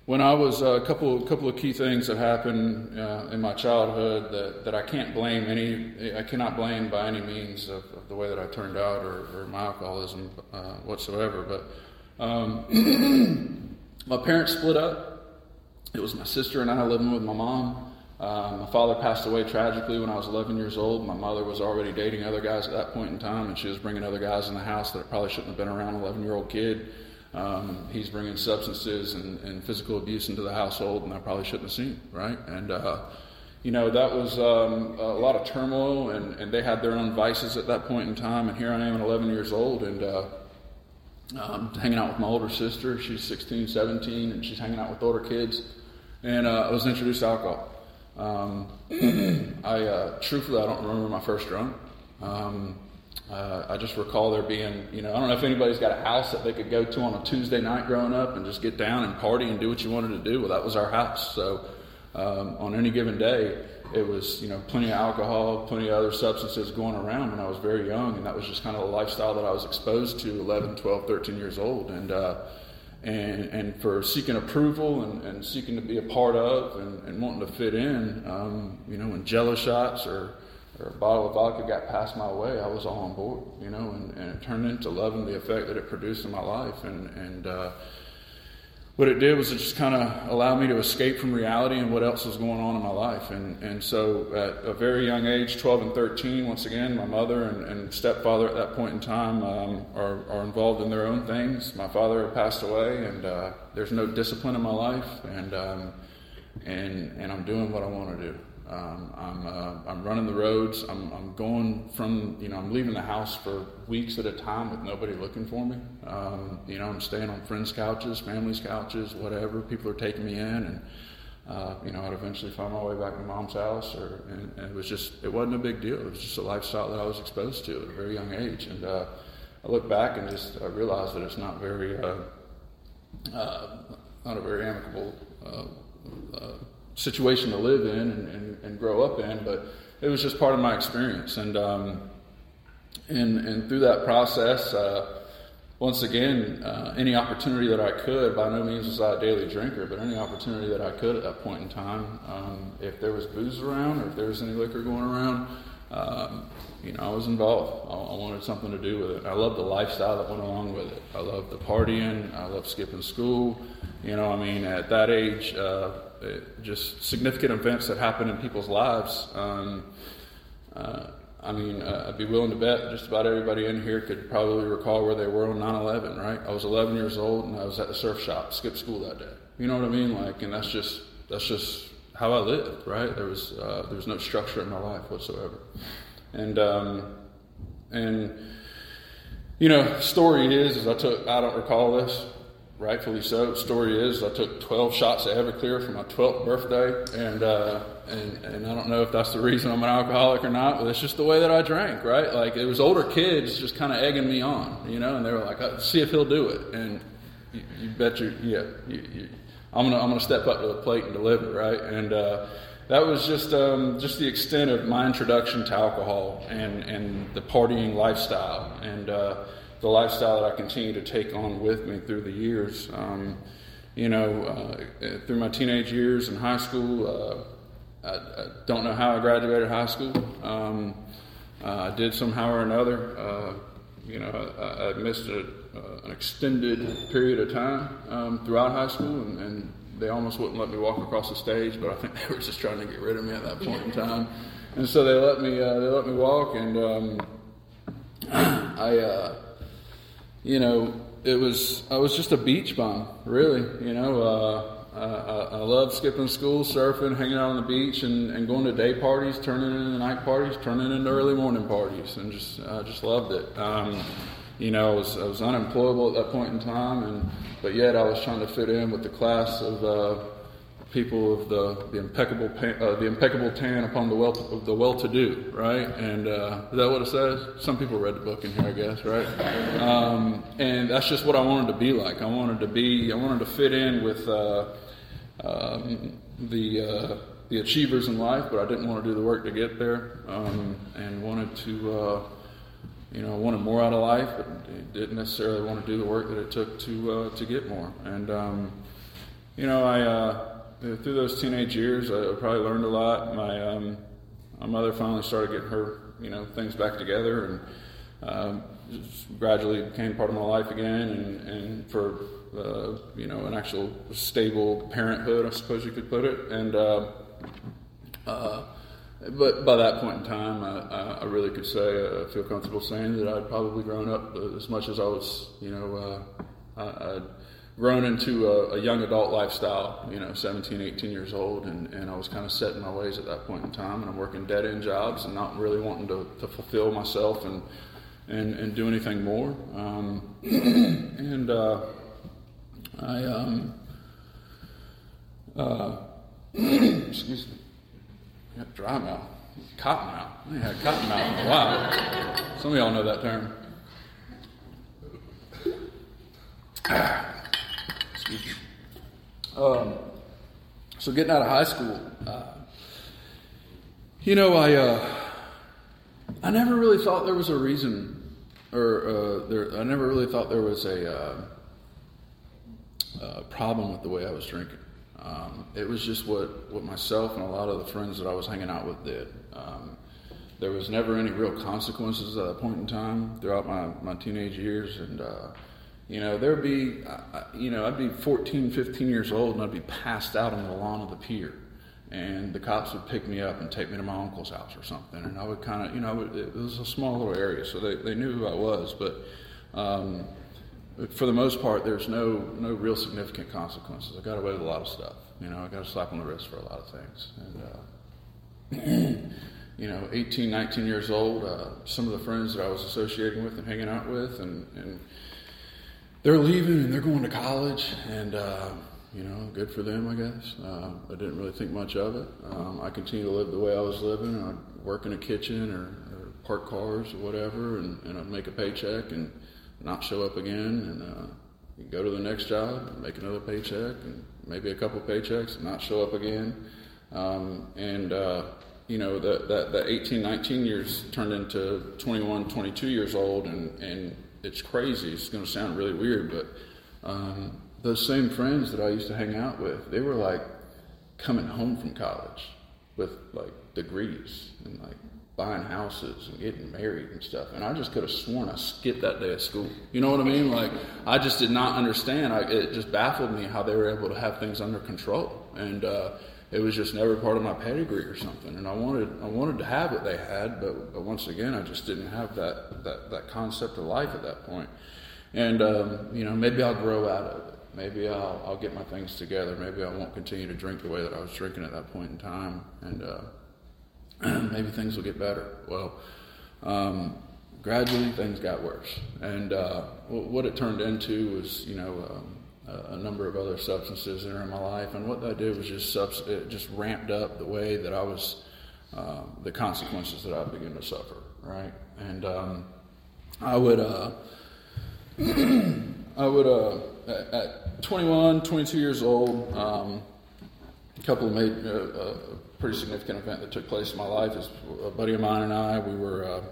when I was uh, a couple couple of key things that happened uh, in my childhood that, that I can't blame any I cannot blame by any means of, of the way that I turned out or, or my alcoholism uh, whatsoever. But um, my parents split up. It was my sister and I living with my mom. Um, my father passed away tragically when I was 11 years old. My mother was already dating other guys at that point in time, and she was bringing other guys in the house that probably shouldn't have been around an 11 year old kid. Um, he's bringing substances and, and, physical abuse into the household, and I probably shouldn't have seen, right? And, uh, you know, that was um, a lot of turmoil, and, and, they had their own vices at that point in time. And here I am at 11 years old, and uh, I'm hanging out with my older sister. She's 16, 17, and she's hanging out with older kids. And uh, I was introduced to alcohol. Um, I uh, truthfully, I don't remember my first drunk. Um, uh, I just recall there being, you know, I don't know if anybody's got a house that they could go to on a Tuesday night growing up and just get down and party and do what you wanted to do. Well, that was our house. So um, on any given day, it was, you know, plenty of alcohol, plenty of other substances going around when I was very young. And that was just kind of the lifestyle that I was exposed to 11, 12, 13 years old. And, uh, and, and for seeking approval and, and seeking to be a part of and, and wanting to fit in, um, you know, when jello shots or or a bottle of vodka got passed my way, I was all on board, you know, and, and it turned into loving the effect that it produced in my life. And, and uh, what it did was it just kind of allowed me to escape from reality and what else was going on in my life. And, and so at a very young age, 12 and 13, once again, my mother and, and stepfather at that point in time um, are, are involved in their own things. My father passed away, and uh, there's no discipline in my life, and, um, and, and I'm doing what I want to do. Um, I'm, uh, I'm running the roads. I'm, I'm going from, you know, I'm leaving the house for weeks at a time with nobody looking for me. Um, you know, I'm staying on friends' couches, families' couches, whatever. People are taking me in, and uh, you know, I'd eventually find my way back to mom's house. Or and, and, it was just, it wasn't a big deal. It was just a lifestyle that I was exposed to at a very young age. And uh, I look back and just uh, realize that it's not very, uh, uh, not a very amicable situation to live in and, and, and, grow up in, but it was just part of my experience. And um, and, and through that process, uh, once again, uh, any opportunity that I could, by no means was I a daily drinker, but any opportunity that I could at that point in time, um, if there was booze around or if there was any liquor going around, um, you know, I was involved. I, I, wanted something to do with it. I loved the lifestyle that went along with it. I loved the partying. I loved skipping school. You know, I mean, at that age, uh, just significant events that happen in people's lives. Um, uh, I mean, uh, I'd be willing to bet just about everybody in here could probably recall where they were on 9 11, right? I was 11 years old and I was at the surf shop, skipped school that day. You know what I mean? Like, and that's just, that's just how I lived, right? There was, uh, there was no structure in my life whatsoever. And, um, and, you know, story is, is I took, I don't recall this, rightfully so. The story is I took 12 shots of Everclear for my 12th birthday, and, uh, and and I don't know if that's the reason I'm an alcoholic or not, but it's just the way that I drank, right? Like it was older kids just kind of egging me on, you know, and they were like, uh, "See if he'll do it," and you, you bet you, yeah, you, you, I'm gonna I'm gonna step up to the plate and deliver, right? And uh, that was just um, just the extent of my introduction to alcohol and and the partying lifestyle and. Uh, the lifestyle that I continue to take on with me through the years. Um, you know, uh, through my teenage years in high school, uh, I, I, don't know how I graduated high school. Um, uh, I did somehow or another. Uh, you know, I, I missed a, an extended period of time um, throughout high school, and, and they almost wouldn't let me walk across the stage, but I think they were just trying to get rid of me at that point in time. And so they let me uh, they let me walk, and um, I uh, you know it was I was just a beach bum, really. You know, uh, I, I love skipping school, surfing, hanging out on the beach, and, and going to day parties, turning into night parties, turning into early morning parties, and just I just loved it. Um, you know, I was, I was unemployable at that point in time, and but yet I was trying to fit in with the class of uh, people of the, the impeccable uh, the impeccable tan upon the wealth of the well-to-do, right? And uh, is that what it says? Some people read the book in here, I guess, right? Um, and that's just what I wanted to be like. I wanted to be I wanted to fit in with uh, um, the uh, the achievers in life, but I didn't want to do the work to get there, um, and wanted to uh, you know, wanted more out of life, but didn't necessarily want to do the work that it took to uh, to get more. And um, you know, I through those teenage years, I probably learned a lot. My um, my mother finally started getting her you know things back together, and um, gradually became part of my life again. And, and for uh, you know an actual stable parenthood, I suppose you could put it. And uh, uh, but by that point in time, I, I really could say, uh, I feel comfortable saying that I'd probably grown up as much as I was, you know, uh, I, grown into a, a, young adult lifestyle, you know, 17, 18 years old, and, and I was kind of set in my ways at that point in time, and I'm working dead end jobs and not really wanting to, to fulfill myself and, and, and do anything more. Um, and uh, I, um, uh, excuse me. Yeah, dry mouth. Cotton mouth. I had cotton mouth in a while. Some of y'all know that term. Um, so getting out of high school, uh, you know, I uh, I never really thought there was a reason, or uh, there, I never really thought there was a uh, problem with the way I was drinking. Um, it was just what, what myself and a lot of the friends that I was hanging out with did. Um, there was never any real consequences at that point in time throughout my, my teenage years. And, uh, you know, there'd be, you know, I'd be 14, 15 years old and I'd be passed out on the lawn of the pier. And the cops would pick me up and take me to my uncle's house or something. And I would kind of, you know, it was a small little area, so they, they knew who I was. But, um, for the most part, there's no no real significant consequences. I got away with a lot of stuff. You know, I got a slap on the wrist for a lot of things. And, uh, you know, 18, 19 years old, uh, some of the friends that I was associating with and hanging out with, and, and they're leaving and they're going to college, and uh, you know, good for them, I guess. Uh, I didn't really think much of it. Um, I continued to live the way I was living. I'd work in a kitchen or, or park cars or whatever, and, and I'd make a paycheck and not show up again, and uh, go to the next job, make another paycheck, and maybe a couple paychecks, and not show up again. Um, and uh, you know that, that that 18, 19 years turned into 21, 22 years old, and and it's crazy. It's going to sound really weird, but um, those same friends that I used to hang out with, they were like coming home from college with like degrees and like buying houses and getting married and stuff. And I just could have sworn I skipped that day of school. You know what I mean? Like, I just did not understand. I, it just baffled me how they were able to have things under control. And, uh, it was just never part of my pedigree or something. And I wanted, I wanted to have what they had, but, but once again, I just didn't have that, that, that concept of life at that point. And, um, you know, maybe I'll grow out of it. Maybe I'll, I'll get my things together. Maybe I won't continue to drink the way that I was drinking at that point in time. And, uh, maybe things will get better. Well, um, gradually things got worse, and uh, what it turned into was, you know, um, a number of other substances that are in my life, and what that did was just subs- just ramped up the way that I was, uh, the consequences that I began to suffer, right? And um, I would, uh, I would, uh, at, at 21, 22 years old, um, a couple of made uh, uh, pretty significant event that took place in my life is a buddy of mine and I we were uh,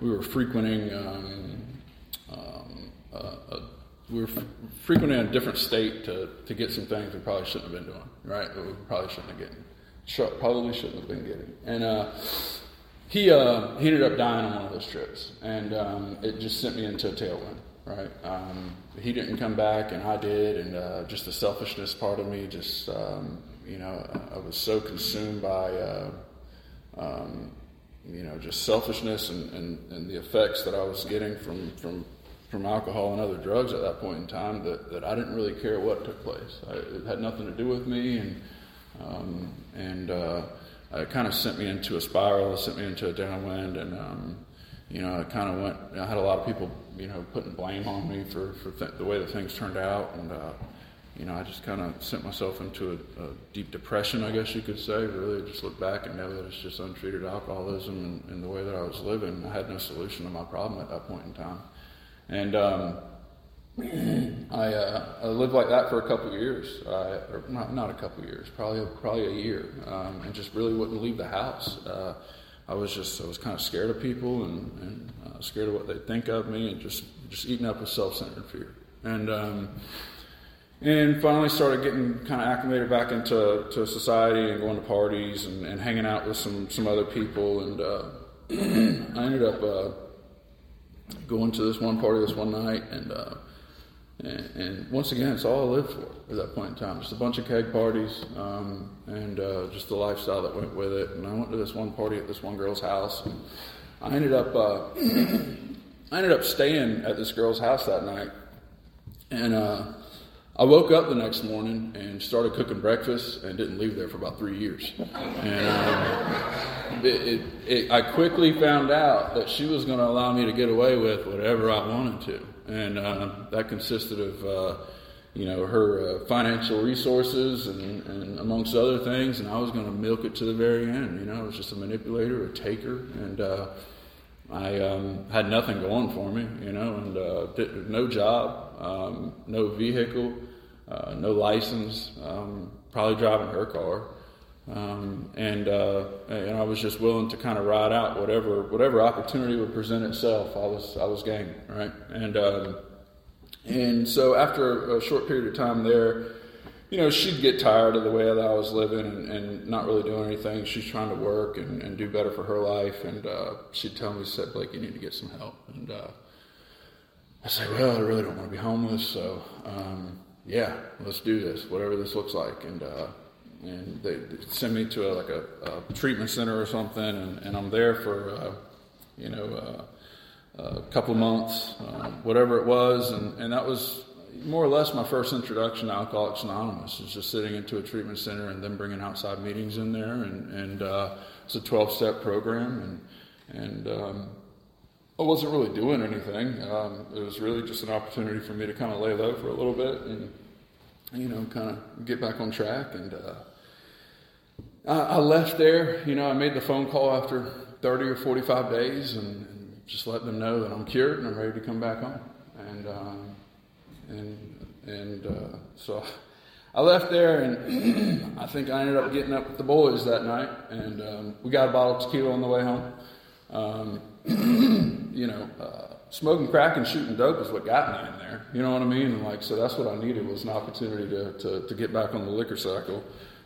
we were frequenting um, um, a, a, we were frequently in a different state to, to get some things we probably shouldn't have been doing, right? That we probably shouldn't have getting, sh- probably shouldn't have been getting. And uh, he uh, he ended up dying on one of those trips, and um, it just sent me into a tailwind, right? Um, he didn't come back, and I did, and uh, just the selfishness part of me, just um, you know, I was so consumed by. Uh, um, you know, just selfishness and, and, and the effects that I was getting from, from from alcohol and other drugs at that point in time that, that I didn't really care what took place. I, it had nothing to do with me, and um, and uh, it kind of sent me into a spiral. It sent me into a downwind, and um, you know, it kind of went. I had a lot of people, you know, putting blame on me for for th- the way that things turned out, and uh, you know, I just kind of sent myself into a, a, deep depression, I guess you could say. Really, just look back and know that it's just untreated alcoholism and, and the way that I was living. I had no solution to my problem at that point in time. And um, I, uh, I, lived like that for a couple of years, uh, or not, not a couple of years, probably probably a year, um, and just really wouldn't leave the house. Uh, I was just I was kind of scared of people and, and uh, scared of what they'd think of me, and just just eating up with self-centered fear. And um, and finally started getting kind of acclimated back into to society and going to parties and, and hanging out with some some other people. And uh, I ended up uh, going to this one party this one night, and, uh, and, and once again, it's all I lived for at that point in time. Just a bunch of keg parties, um, and uh, just the lifestyle that went with it. And I went to this one party at this one girl's house. And I ended up uh, I ended up staying at this girl's house that night, and uh, I woke up the next morning and started cooking breakfast and didn't leave there for about three years. And um, it, it, it, I quickly found out that she was going to allow me to get away with whatever I wanted to. And uh, that consisted of, uh, you know, her uh, financial resources and, and, amongst other things. And I was going to milk it to the very end. You know, I was just a manipulator, a taker. And uh, I um, had nothing going for me, you know, and uh, did, no job, um, no vehicle uh, no license, um, probably driving her car. Um, and uh, and I was just willing to kind of ride out whatever whatever opportunity would present itself. I was I was game, right? And um, and so after a short period of time there, you know, she'd get tired of the way that I was living and, and not really doing anything. She's trying to work and, and do better for her life, and uh, she'd tell me, "said Blake, you need to get some help." And uh, I say, "Well, I really don't want to be homeless, so." Um, yeah, let's do this, whatever this looks like. And, uh, and they, send me to a, like a, a, treatment center or something, and, and I'm there for, uh, you know, uh, a couple of months, um, whatever it was. And, and that was more or less my first introduction to Alcoholics Anonymous, is just sitting into a treatment center and then bringing outside meetings in there. And, and uh, it's a 12 step program. And, and um, I wasn't really doing anything. Um, it was really just an opportunity for me to kind of lay low for a little bit and, you know, kind of get back on track. And uh, I, I, left there. You know, I made the phone call after 30 or 45 days and, and just let them know that I'm cured and I'm ready to come back home. And um, and and uh, so I left there, and I think I ended up getting up with the boys that night, and um, we got a bottle of tequila on the way home. Um, you know, uh, smoking crack and shooting dope is what got me in there. You know what I mean? And like, so that's what I needed was an opportunity to, to, to get back on the liquor cycle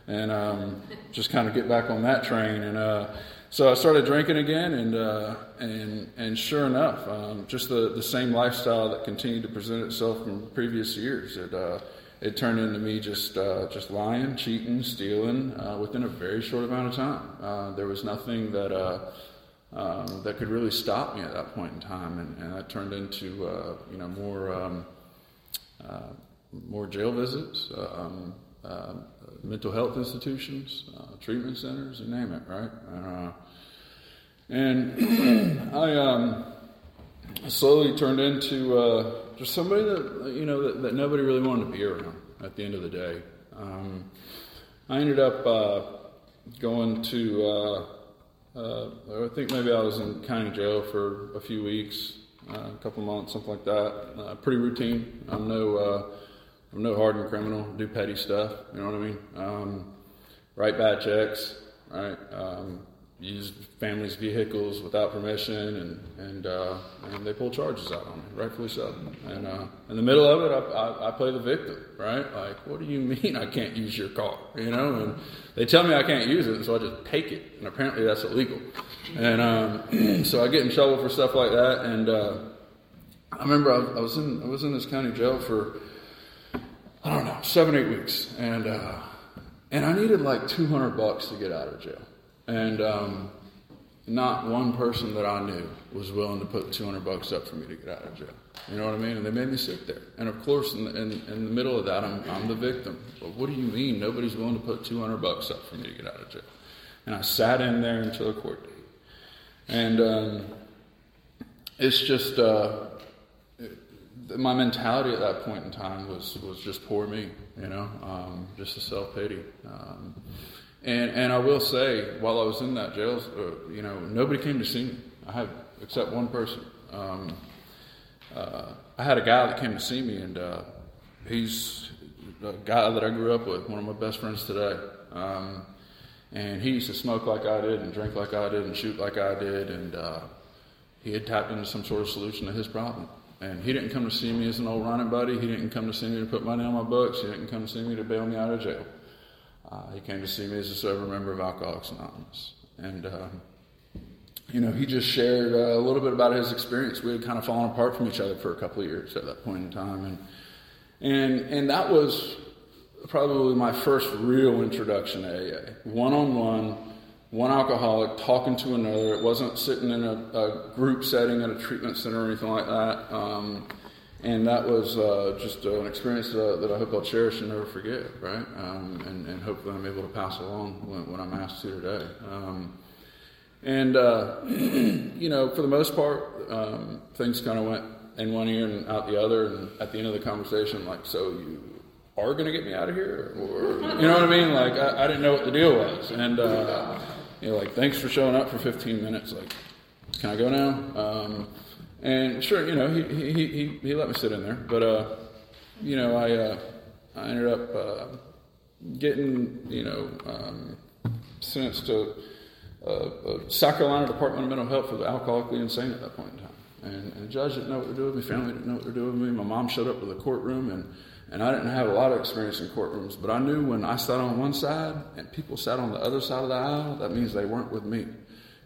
and um, just kind of get back on that train. And uh, so I started drinking again, and uh, and and sure enough, um, just the, the same lifestyle that continued to present itself from previous years. It uh, it turned into me just uh, just lying, cheating, stealing uh, within a very short amount of time. Uh, there was nothing that um, that could really stop me at that point in time, and, and that turned into uh, you know more um, uh, more jail visits, um, uh, mental health institutions, uh, treatment centers, you name it, right? Uh, and I um, slowly turned into uh, just somebody that you know that, that, nobody really wanted to be around. At the end of the day, um, I ended up going to uh, I think maybe I was in county jail for a few weeks, uh, a couple months, something like that. Uh, pretty routine. I'm no, uh, I'm no hardened criminal. Do petty stuff. You know what I mean? Um, write bad checks. Right. Um, use families' vehicles without permission, and and uh, and they pull charges out on me, rightfully so. And uh, in the middle of it, I, I, I, play the victim, right? Like, what do you mean I can't use your car? You know, and they tell me I can't use it, and so I just take it, and apparently that's illegal. And um, so I get in trouble for stuff like that. And uh, I remember I, I, was in I was in this county jail for I don't know seven eight weeks, and uh, and I needed like two hundred bucks to get out of jail. And um, not one person that I knew was willing to put 200 bucks up for me to get out of jail. You know what I mean? And they made me sit there. And of course, in the, in, in the middle of that, I'm, I'm the victim. But what do you mean nobody's willing to put 200 bucks up for me to get out of jail? And I sat in there until a court date. And um, it's just, uh, my mentality at that point in time was, was just poor me, you know, um, just a self pity. Um, and and I will say, while I was in that jail, uh, you know, nobody came to see me. I had except one person. Um, uh, I had a guy that came to see me, and uh, he's a guy that I grew up with, one of my best friends today. Um, and he used to smoke like I did, and drink like I did, and shoot like I did, and uh, he had tapped into some sort of solution to his problem. And he didn't come to see me as an old running buddy. He didn't come to see me to put money on my books. He didn't come to see me to bail me out of jail. Uh, he came to see me as a sober member of Alcoholics Anonymous. And, uh, you know, he just shared uh, a little bit about his experience. We had kind of fallen apart from each other for a couple of years at that point in time. And, and, and that was probably my first real introduction to AA. One on one, one alcoholic talking to another. It wasn't sitting in a, a, group setting at a treatment center or anything like that. Um, and that was uh, just uh, an experience that, that, I hope I'll cherish and never forget, right? Um, and, and hopefully I'm able to pass along when, when I'm asked to today. Um, and, uh, you know, for the most part, um, things kind of went in one ear and out the other. And at the end of the conversation, like, so you are going to get me out of here? Or, you know what I mean? Like, I, I didn't know what the deal was. And, uh, you know, like, thanks for showing up for 15 minutes. Like, can I go now? And sure, you know, he, he, he, he let me sit in there. But, uh, you know, I, uh, I ended up uh, getting, you know, um, sentenced to uh, South Carolina Department of Mental Health for the alcoholically insane at that point in time. And, and the judge didn't know what to do with me, family didn't know what to do with me. My mom showed up to the courtroom, and, and I didn't have a lot of experience in courtrooms, but I knew when I sat on one side and people sat on the other side of the aisle, that means they weren't with me.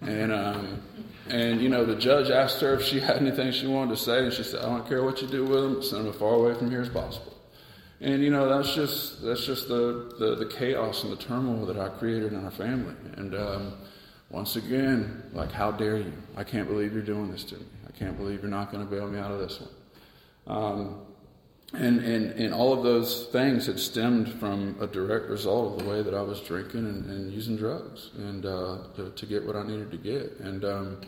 And um, and you know, the judge asked her if she had anything she wanted to say, and she said, "I don't care what you do with them, send them as far away from here as possible." And you know, that's just that's just the the, the chaos and the turmoil that I created in our family. And um, once again, like, how dare you? I can't believe you're doing this to me. I can't believe you're not going to bail me out of this one. Um, and, and, and all of those things had stemmed from a direct result of the way that I was drinking and, and using drugs and uh, to, to, get what I needed to get. And, um,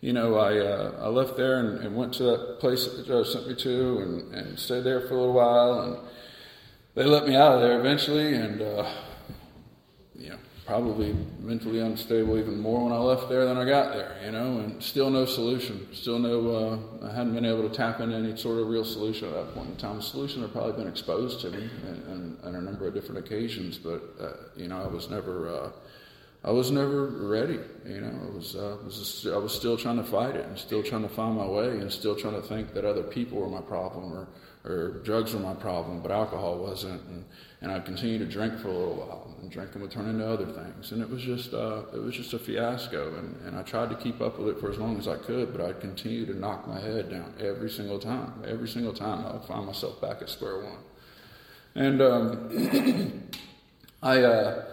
you know, I, uh, I left there and, and, went to that place that the judge sent me to and, and, stayed there for a little while. And they let me out of there eventually. And, uh, probably mentally unstable even more when I left there than I got there, you know, and still no solution. Still no, uh, I hadn't been able to tap into any sort of real solution at that point in time. The solution had probably been exposed to me on a number of different occasions, but, uh, you know, I was never, uh, I was never ready, you know. I was, uh, was just, I was still trying to fight it and still trying to find my way and still trying to think that other people were my problem or, or drugs were my problem, but alcohol wasn't. And, and I continued to drink for a little while, and drinking would turn into other things, and it was just uh, it was just a fiasco. And, and I tried to keep up with it for as long as I could, but I'd continue to knock my head down every single time. Every single time, I'd find myself back at square one. And um, I, uh,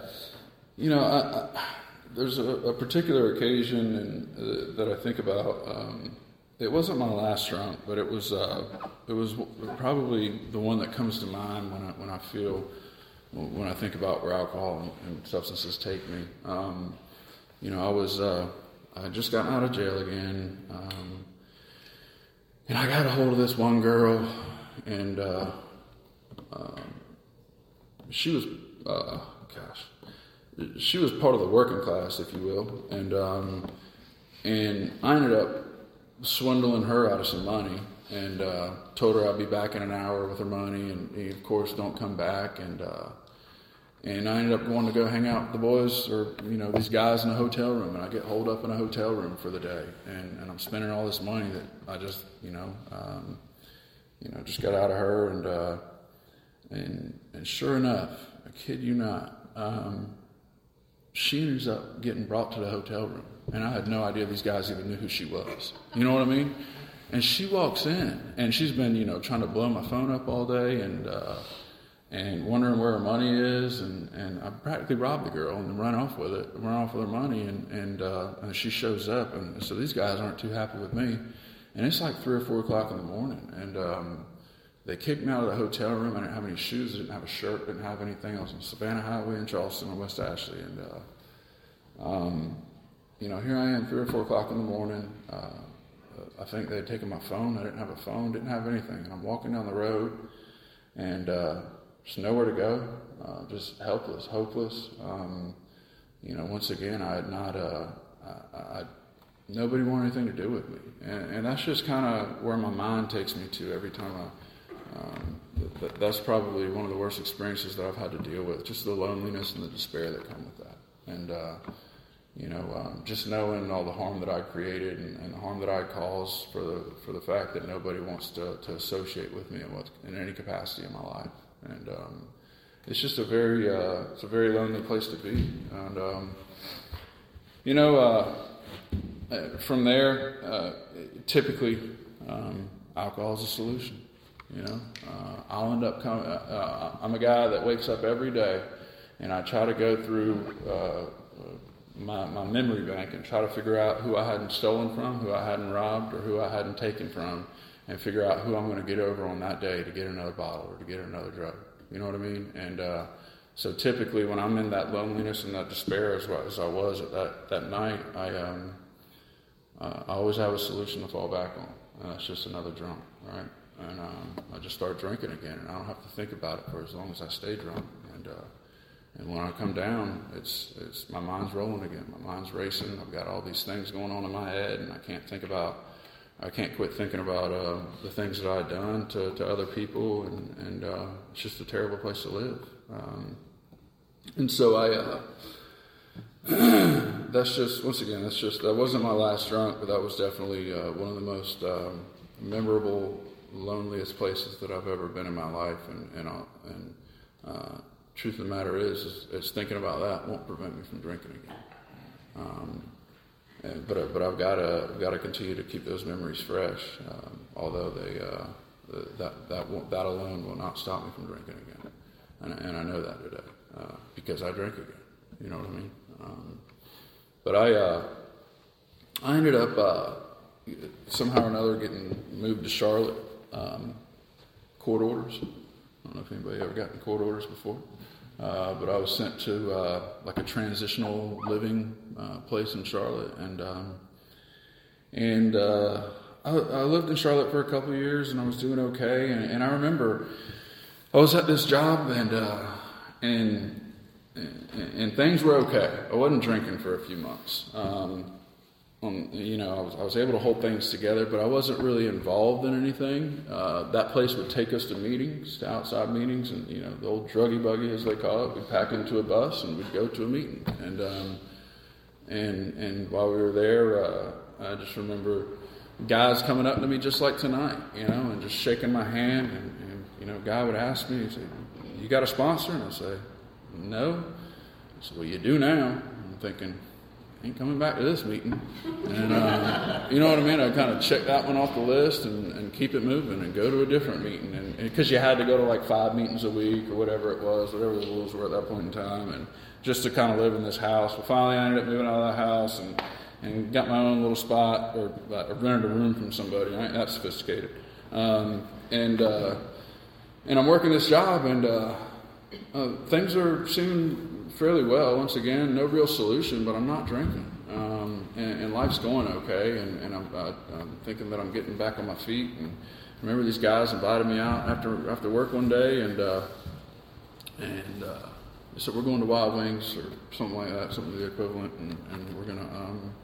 you know, I, I, there's a, a, particular occasion in, uh, that I think about. Um, it wasn't my last drunk, but it was uh, it was probably the one that comes to mind when I when I feel when I think about where alcohol and, substances take me. Um, you know, I was uh, I just gotten out of jail again, um, and I got a hold of this one girl, and uh, um, she was uh, gosh, she was part of the working class, if you will, and um, and I ended up swindling her out of some money and uh, told her I'd be back in an hour with her money, and he, of course don't come back. And uh, and I ended up going to go hang out with the boys or you know these guys in a hotel room, and I get holed up in a hotel room for the day, and, and I'm spending all this money that I just you know um, you know just got out of her, and uh, and and sure enough, I kid you not, um, she ends up getting brought to the hotel room, and I had no idea these guys even knew who she was. You know what I mean? And she walks in, and she's been you know trying to blow my phone up all day, and uh, and wondering where her money is, and, and I practically robbed the girl and run off with it, run off with her money, and and, uh, and she shows up, and so these guys aren't too happy with me, and it's like three or four o'clock in the morning, and um, they kicked me out of the hotel room. I didn't have any shoes, I didn't have a shirt, didn't have anything. I was on Savannah Highway in Charleston or West Ashley, and uh, um, you know here I am, three or four o'clock in the morning. Uh, I think they had taken my phone. I didn't have a phone, didn't have anything, and I'm walking down the road, and uh, just nowhere to go, uh, just helpless, hopeless. Um, you know, once again, I had not, uh, I, I, nobody wanted anything to do with me. And, and that's just kind of where my mind takes me to every time I, um, th- that's probably one of the worst experiences that I've had to deal with, just the loneliness and the despair that come with that. And, uh, you know, um, just knowing all the harm that I created and, and, the harm that I caused for the for the fact that nobody wants to, to associate with me in, what, in any capacity in my life and um, it's just a very uh, it's a very lonely place to be. And um, you know, uh, uh, from there, uh, typically um, alcohol is a solution. You know, uh, I'll end up coming. Uh, I'm a guy that wakes up every day, and I try to go through. My, my memory bank and try to figure out who I hadn't stolen from, who I hadn't robbed, or who I hadn't taken from, and figure out who I'm going to get over on that day to get another bottle or to get another drug. You know what I mean? And uh, so typically, when I'm in that loneliness and that despair, as, as I was at that, that night, I, um, uh, I always have a solution to fall back on. And that's just another drunk, right? And um, I just start drinking again, and I don't have to think about it for as long as I stay drunk. And uh, and when I come down, it's it's my mind's rolling again. My mind's racing. I've got all these things going on in my head, and I can't think about I can't quit thinking about uh, the things that I had done to, to other people, and, and uh, it's just a terrible place to live. Um, and so I, uh, that's just, once again, that's just, that wasn't my last drunk, but that was definitely uh, one of the most um, memorable, loneliest places that I've ever been in my life. And, and, uh, and uh, truth of the matter is, is, is, thinking about that won't prevent me from drinking again. Um, and, but but I've got to got to continue to keep those memories fresh. Um, although they uh, that that that alone will not stop me from drinking again, and, and I know that today uh, because I drink again. You know what I mean? Um, but I uh, I ended up uh, somehow or another getting moved to Charlotte. Um, court orders. I don't know if anybody ever gotten court orders before. Uh, but I was sent to uh, like a transitional living uh, place in Charlotte, and um, and uh, I, I, lived in Charlotte for a couple of years, and I was doing okay. And, and I remember I was at this job, and uh, and and things were okay. I wasn't drinking for a few months. Um, um, you know, I was, I was, able to hold things together, but I wasn't really involved in anything. Uh, that place would take us to meetings, to outside meetings, and you know, the old druggy buggy, as they call it. We'd pack into a bus and we'd go to a meeting. And um, and and while we were there, uh, I just remember guys coming up to me just like tonight, you know, and just shaking my hand. And, and you know, guy would ask me, said, "You got a sponsor?" And I say, "No." I said, "Well, you do now." I'm thinking ain't coming back to this meeting. And uh, you know what I mean? I kind of check that one off the list and, and keep it moving and go to a different meeting. And because you had to go to like five meetings a week or whatever it was, whatever the rules were at that point in time, and just to kind of live in this house. But finally, I ended up moving out of the house and and got my own little spot or, uh, rented a room from somebody. I ain't that sophisticated. Um, and uh, and I'm working this job and. Uh, uh, things are seeming fairly well. Once again, no real solution, but I'm not drinking. Um, and, and, life's going okay, and, and I'm, uh, I'm, thinking that I'm getting back on my feet. And I remember these guys invited me out after after work one day, and uh, and uh, they said we're going to Wild Wings or something like that, something the equivalent, and, and we're gonna. Um,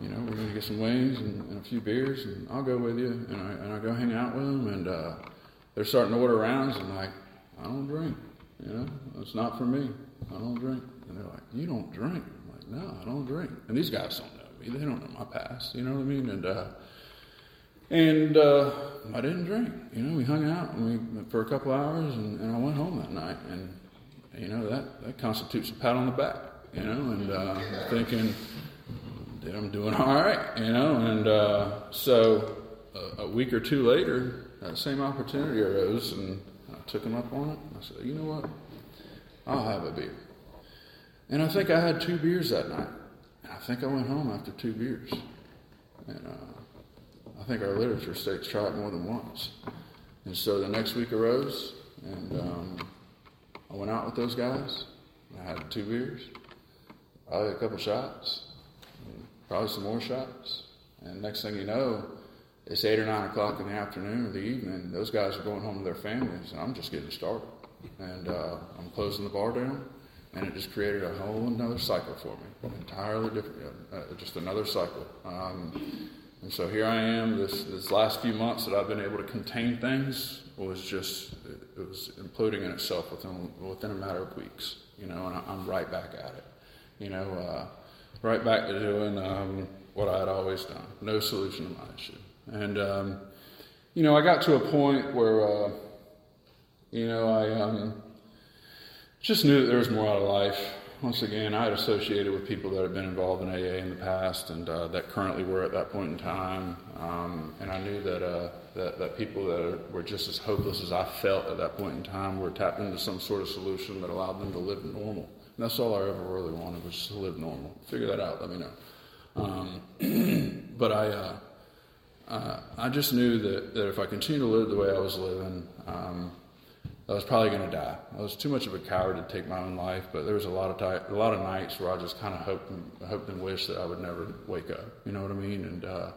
you know, we're to get some wings and, and, a few beers, and I'll go with you. And I, and I go hang out with them, and uh, they're starting to order rounds, and I'm like, I don't drink. You know, it's not for me. I don't drink. And they're like, you don't drink? I'm like, no, I don't drink. And these guys don't know me. They don't know my past. You know what I mean? And uh, and uh, I didn't drink. You know, we hung out and we for a couple hours, and, and I went home that night. And you know that that constitutes a pat on the back. You know, and uh, thinking that I'm doing all right. You know, and uh, so a, a week or two later, that same opportunity arose, and I took him up on it. I said, you know what? I'll have a beer. And I think I had two beers that night. And I think I went home after two beers. And uh, I think our literature states try it more than once. And so the next week arose, and um, I went out with those guys. I had two beers, probably a couple shots, probably some more shots. And next thing you know, it's eight or nine o'clock in the afternoon or the evening. Those guys are going home to their families, and I'm just getting started. And uh, I'm closing the bar down, and it just created a whole another cycle for me, entirely different, uh, uh, just another cycle. Um, and so here I am. This this last few months that I've been able to contain things was just it was imploding in itself within within a matter of weeks. You know, and I, am right back at it. You know, uh, right back to doing um, what I had always done. No solution to my issue. And, um, you know, I got to a point where, uh, you know, I um, just knew that there was more out of life. Once again, I had associated with people that had been involved in AA in the past and uh, that currently were at that point in time. Um, and I knew that, uh, that, that people that were just as hopeless as I felt at that point in time were tapped into some sort of solution that allowed them to live normal. And that's all I ever really wanted was to live normal. Figure that out, let me know. Um, but I, uh, uh, I just knew that, that if I continued to live the way I was living, um, I was probably going to die. I was too much of a coward to take my own life, but there was a lot of a lot of nights where I just kind of hoped and hoped and wished that I would never wake up. You know what I mean? And uh,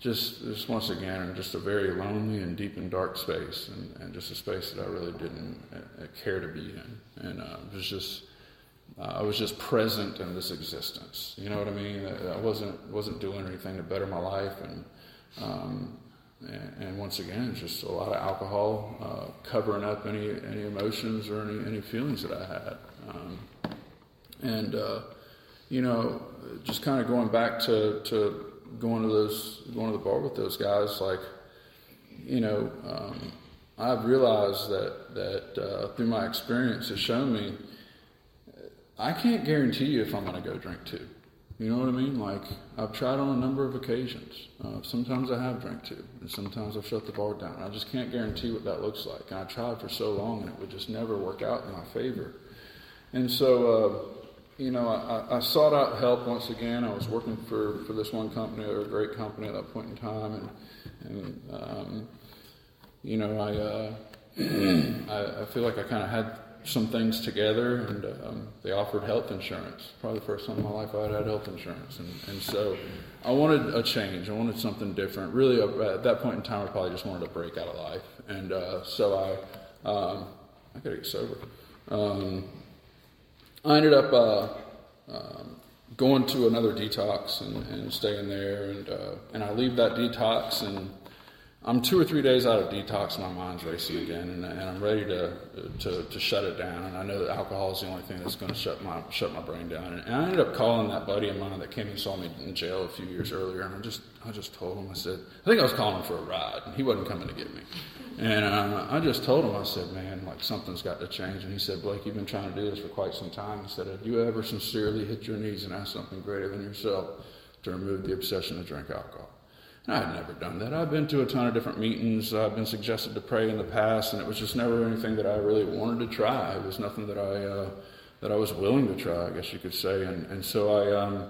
just just once again, just a very lonely and deep and dark space, and, and just a space that I really didn't uh, care to be in. And uh, it was just. Uh, I was just present in this existence. You know what I mean? I wasn't wasn't doing anything to better my life, and um, and, once again, just a lot of alcohol uh, covering up any any emotions or any any feelings that I had. Um, and uh, you know, just kind of going back to, to going to those going to the bar with those guys, like you know, um, I've realized that that uh, through my experience has shown me I can't guarantee you if I'm going to go drink too. You know what I mean? Like, I've tried on a number of occasions. Uh, sometimes I have drank too, and sometimes I've shut the bar down. I just can't guarantee what that looks like. And I tried for so long, and it would just never work out in my favor. And so, uh, you know, I, I, sought out help once again. I was working for, for this one company, a great company at that point in time, and, and um, you know, I, uh, I, I feel like I kind of had some things together, and um, they offered health insurance. Probably the first time in my life I had had health insurance, and, and so I wanted a change. I wanted something different. Really, uh, at that point in time, I probably just wanted a break out of life, and uh, so I um, I gotta get sober. Um, I ended up uh, um, going to another detox and, and staying there, and uh, and I leave that detox and I'm two or three days out of detox, my mind's racing again, and, and I'm ready to, to, to shut it down. And I know that alcohol is the only thing that's going to shut my shut my brain down. And, I ended up calling that buddy of mine that came and saw me in jail a few years earlier, and I just I just told him I said I think I was calling him for a ride, and he wasn't coming to get me. And uh, I just told him I said, man, like something's got to change. And he said, Blake, you've been trying to do this for quite some time. He said, have you ever sincerely hit your knees and asked something greater than yourself to remove the obsession to drink alcohol? I had never done that. I've been to a ton of different meetings. I've been suggested to pray in the past, and it was just never anything that I really wanted to try. It was nothing that I uh, that I was willing to try, I guess you could say. And and so I um,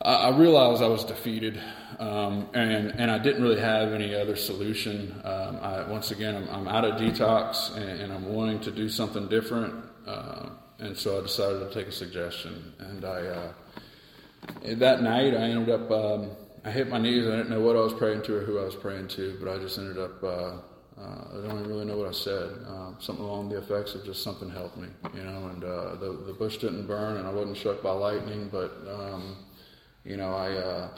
I, I realized I was defeated, um, and and I didn't really have any other solution. Um, I, once again, I'm, I'm, out of detox, and, and, I'm wanting to do something different. Uh, and so I decided to take a suggestion, and I uh, that night I ended up. Um, I hit my knees. I didn't know what I was praying to or who I was praying to, but I just ended up. Uh, uh, I don't even really know what I said. Uh, something along the effects of just something helped me, you know. And uh, the the bush didn't burn, and I wasn't struck by lightning, but um, you know, I, uh,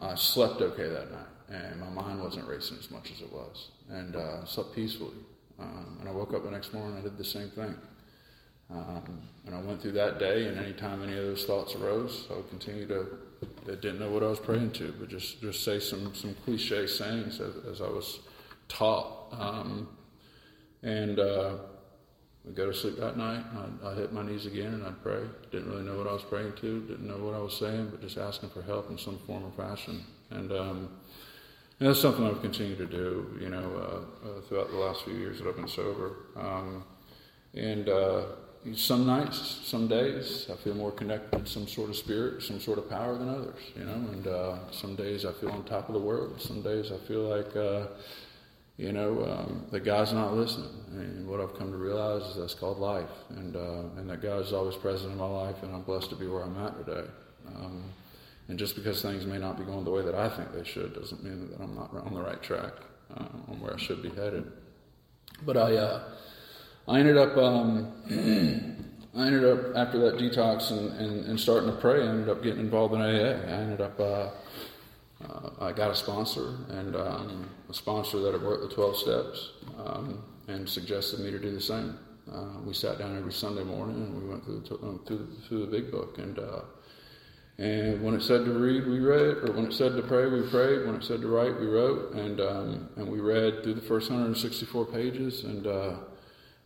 I, slept okay that night, and my mind wasn't racing as much as it was, and uh, slept peacefully. Um, and I woke up the next morning, I did the same thing. Um, and I went through that day, and anytime any of those thoughts arose, I would continue to. I didn't know what I was praying to, but just just say some some cliche sayings as, as I was taught. Um, and uh, I'd go to sleep that night. I'd, I'd, hit my knees again and I'd pray. Didn't really know what I was praying to. Didn't know what I was saying, but just asking for help in some form or fashion. And, um, and that's something I've continued to do, you know, uh, uh, throughout the last few years that I've been sober. Um, and uh, some nights, some days, I feel more connected to some sort of spirit, some sort of power than others, you know. And uh, some days I feel on top of the world. Some days I feel like uh, you know, um, that God's not listening. And what I've come to realize is that's called life, and uh, and that God is always present in my life, and I'm blessed to be where I'm at today. Um, and just because things may not be going the way that I think they should, doesn't mean that I'm not on the right track uh, on where I should be headed. But I, uh, I ended up, um, I ended up after that detox and, and, and, starting to pray. I ended up getting involved in AA. I ended up uh, uh, I got a sponsor and um, a sponsor that had worked the 12 steps um, and suggested me to do the same. Uh, we sat down every Sunday morning and we went through the, um, through through the big book. And, uh, and when it said to read, we read, or when it said to pray, we prayed. When it said to write, we wrote. And, um, and we read through the first 164 pages. And, uh,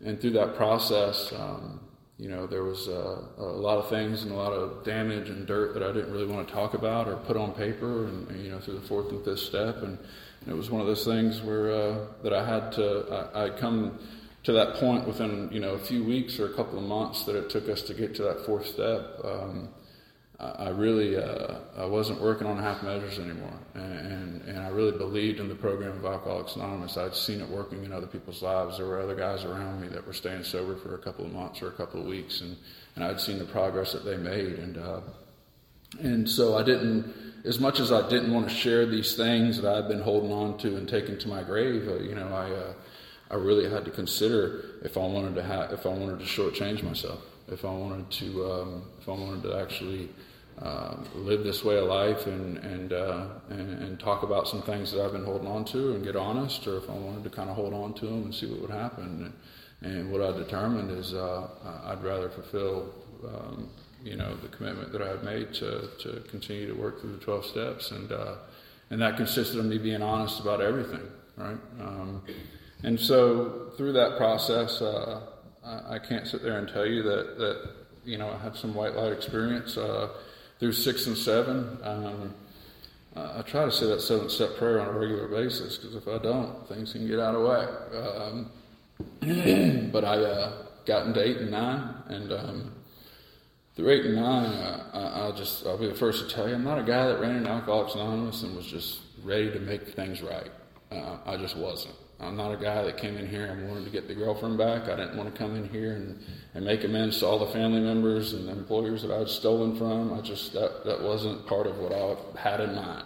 and through that process, um, you know, there was uh, a lot of things and a lot of damage and dirt that I didn't really want to talk about or put on paper, and, and you know, through the fourth and fifth step, and, and it was one of those things where uh, that I had to. I, I come to that point within you know a few weeks or a couple of months that it took us to get to that fourth step. Um, I really uh, I wasn't working on half measures anymore, and, and I really believed in the program of Alcoholics Anonymous. I'd seen it working in other people's lives. There were other guys around me that were staying sober for a couple of months or a couple of weeks, and, and I'd seen the progress that they made, and uh, and so I didn't, as much as I didn't want to share these things that I'd been holding on to and taking to my grave. Uh, you know, I uh, I really had to consider if I wanted to have if I wanted to shortchange myself, if I wanted to um, if I wanted to actually uh, live this way of life and and, uh, and, and talk about some things that I've been holding on to and get honest, or if I wanted to kind of hold on to them and see what would happen. And, and what I determined is uh, I'd rather fulfill. Um, you know the commitment that I had made to, to continue to work through the 12 steps and uh, and that consisted of me being honest about everything right um, and so through that process uh, I, I, can't sit there and tell you that that you know I had some white light experience uh, through six and seven. Um, I try to say that seventh step prayer on a regular basis because if I don't, things can get out of whack. Um, but I uh, got into eight and nine, and um, through eight and nine, I, will just I'll be the first to tell you I'm not a guy that ran in Alcoholics Anonymous and was just ready to make things right. Uh, I just wasn't. I'm not a guy that came in here and wanted to get the girlfriend back. I didn't want to come in here and, and make amends to all the family members and employers that I had stolen from. I just that that wasn't part of what I had in mind.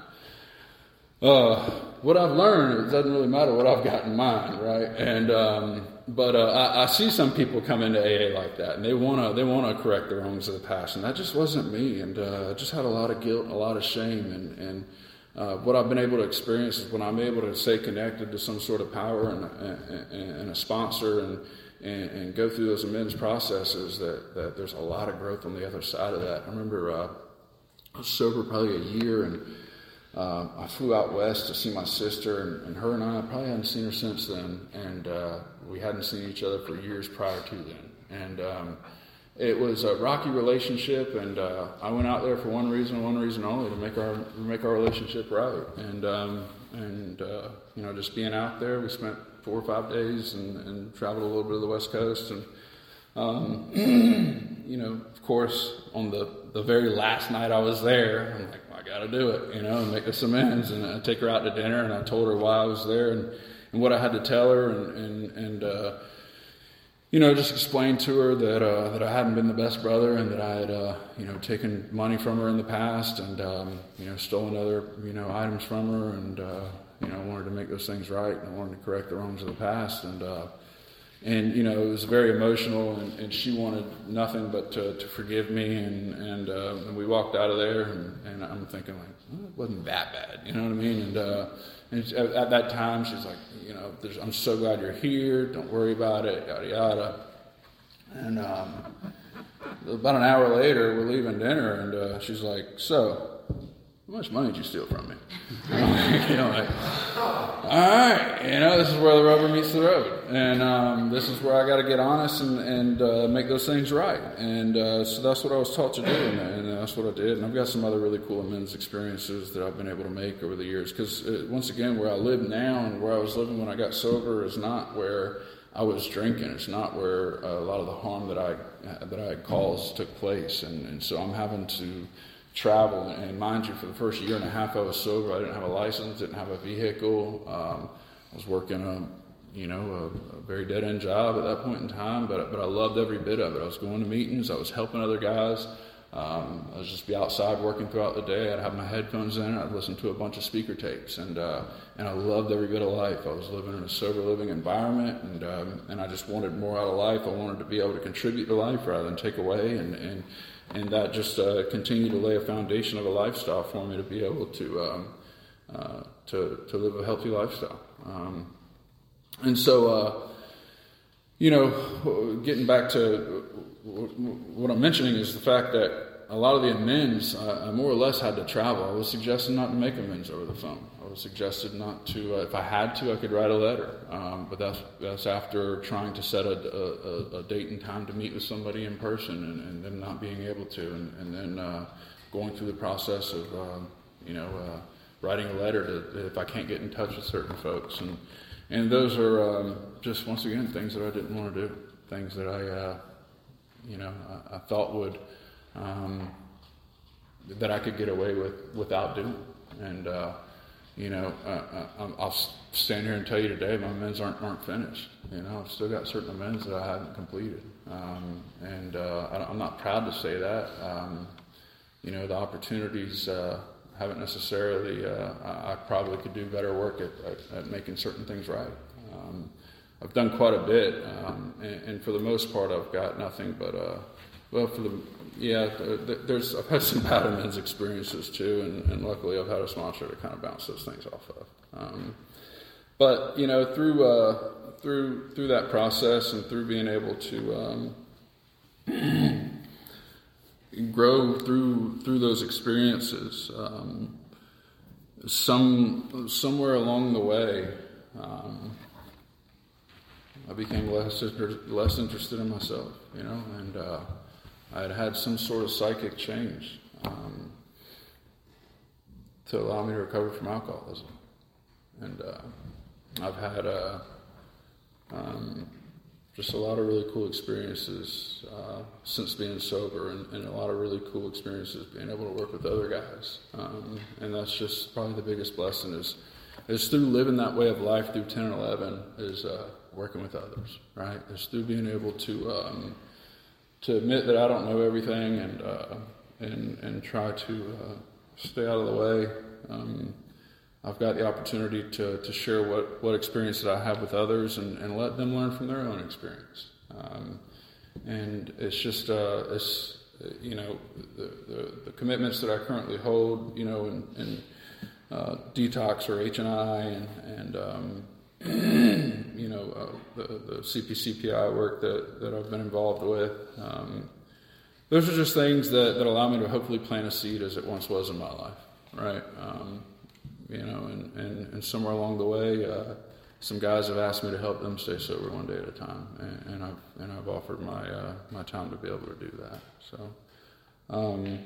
Uh, what I've learned, it doesn't really matter what I've got in mind, right? And um, but uh, I, I, see some people come into AA like that, and they wanna they wanna correct the wrongs of the past, and that just wasn't me. And uh, I just had a lot of guilt a lot of shame, and and uh, what I've been able to experience is when I'm able to stay connected to some sort of power and, and, and a sponsor and, and, and, go through those amends processes, that, that there's a lot of growth on the other side of that. I remember uh, I was sober probably a year, and uh, I flew out west to see my sister, and, and, her and I, probably hadn't seen her since then, and uh, we hadn't seen each other for years prior to then. And um, it was a rocky relationship, and uh, I went out there for one reason, one reason only, to make our make our relationship right. And um, and uh, you know, just being out there, we spent four or five days and, and traveled a little bit of the West Coast, and um, you know, of course, on the the very last night I was there, I'm like, well, I got to do it, you know, and make us amends, and I take her out to dinner, and I told her why I was there and, and what I had to tell her, and and and uh, you know, just explained to her that uh, that I hadn't been the best brother and that I had, uh, you know, taken money from her in the past and um, you know stolen other you know items from her and uh, you know wanted to make those things right and I wanted to correct the wrongs of the past and uh, and you know it was very emotional and, and she wanted nothing but to, to forgive me and and, uh, and we walked out of there and, and I'm thinking like well, it wasn't that bad you know what I mean? And, uh, and at, at, that time she's like you know I'm so glad you're here don't worry about it yada yada. And um, about an hour later we're leaving dinner and uh, she's like so how much money did you steal from me? you know, like, all right, you know, this is where the rubber meets the road, and um, this is where I got to get honest and, and uh, make those things right. And uh, so that's what I was taught to do, and, and, that's what I did. And I've got some other really cool amends experiences that I've been able to make over the years. Because uh, once again, where I live now and where I was living when I got sober is not where I was drinking. It's not where a lot of the harm that I that I caused took place, and, and so I'm having to travel. And mind you, for the first year and a half I was sober, I didn't have a license, didn't have a vehicle. Um, I was working a, you know, a, a very dead end job at that point in time, but, but I loved every bit of it. I was going to meetings, I was helping other guys. Um, I was just be outside working throughout the day. I'd have my headphones in. I'd listen to a bunch of speaker tapes, and uh, and I loved every bit of life. I was living in a sober living environment, and um, and I just wanted more out of life. I wanted to be able to contribute to life rather than take away, and and and that just uh, continued to lay a foundation of a lifestyle for me to be able to um, uh, to to live a healthy lifestyle. Um, and so, uh, you know, getting back to what I'm mentioning is the fact that a lot of the amends, I, I more or less had to travel. I was suggesting not to make amends over the phone. Was suggested not to, uh, if I had to, I could write a letter. Um, but that's, that's after trying to set a, a, a, date and time to meet with somebody in person and, and then not being able to. And, and then uh, going through the process of, uh, you know, uh, writing a letter to, if I can't get in touch with certain folks. And, and those are um, just, once again, things that I didn't want to do. Things that I, uh, you know, I, I thought would um, that I could get away with without doing. And uh, you know, uh, uh I'll stand here and tell you today, my amends aren't aren't finished. You know, I've still got certain amends that I haven't completed, um, and uh, I'm not proud to say that. Um, you know, the opportunities uh, haven't necessarily. Uh, I, probably could do better work at, at, at making certain things right. Um, I've done quite a bit, um, and, and, for the most part, I've got nothing but well, for the yeah, there's I've had some bad men's experiences too, and, and, luckily I've had a sponsor to kind of bounce those things off of. Um, but you know, through uh, through through that process and through being able to um, grow through through those experiences, um, some somewhere along the way, um, I became less less interested in myself, you know, and. Uh, I had had some sort of psychic change um, to allow me to recover from alcoholism. And uh, I've had uh, um, just a lot of really cool experiences uh, since being sober, and, and, a lot of really cool experiences being able to work with other guys. Um, and that's just probably the biggest blessing is is through living that way of life through 10 and 11 is uh, working with others, right? It's through being able to um, to admit that I don't know everything and uh, and and try to uh, stay out of the way. Um, I've got the opportunity to, to share what, what experience that I have with others and, and let them learn from their own experience. Um, and it's just uh, it's you know the, the, the, commitments that I currently hold, you know, in, in uh, detox or H and I and and um, you know, uh, the, the CPCPI work that, that I've been involved with. Um, those are just things that, that allow me to hopefully plant a seed as it once was in my life, right? Um, you know, and, and, and, somewhere along the way, uh, some guys have asked me to help them stay sober one day at a time, and, and I've and I've offered my uh, my time to be able to do that. So, um,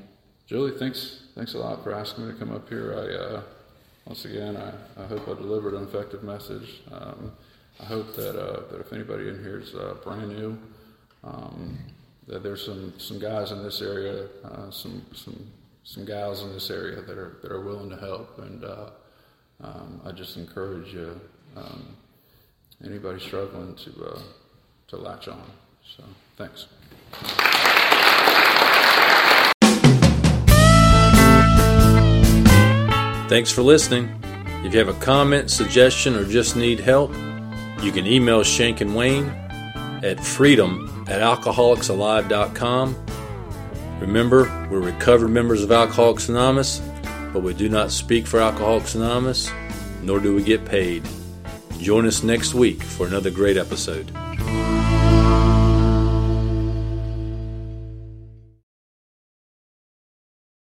Julie, thanks thanks a lot for asking me to come up here. I uh, once again, I, I hope I delivered an effective message. Um, I hope that, uh, that if anybody in here is uh, brand new, um, that there's some, some guys in this area, uh, some, some, some gals in this area that are, that are willing to help. And uh, um, I just encourage you, um, anybody struggling to, uh, to latch on. So thanks. Thanks for listening. If you have a comment, suggestion, or just need help, you can email Shank and Wayne at freedom at alcoholicsalive.com. Remember, we're recovered members of Alcoholics Anonymous, but we do not speak for Alcoholics Anonymous, nor do we get paid. Join us next week for another great episode.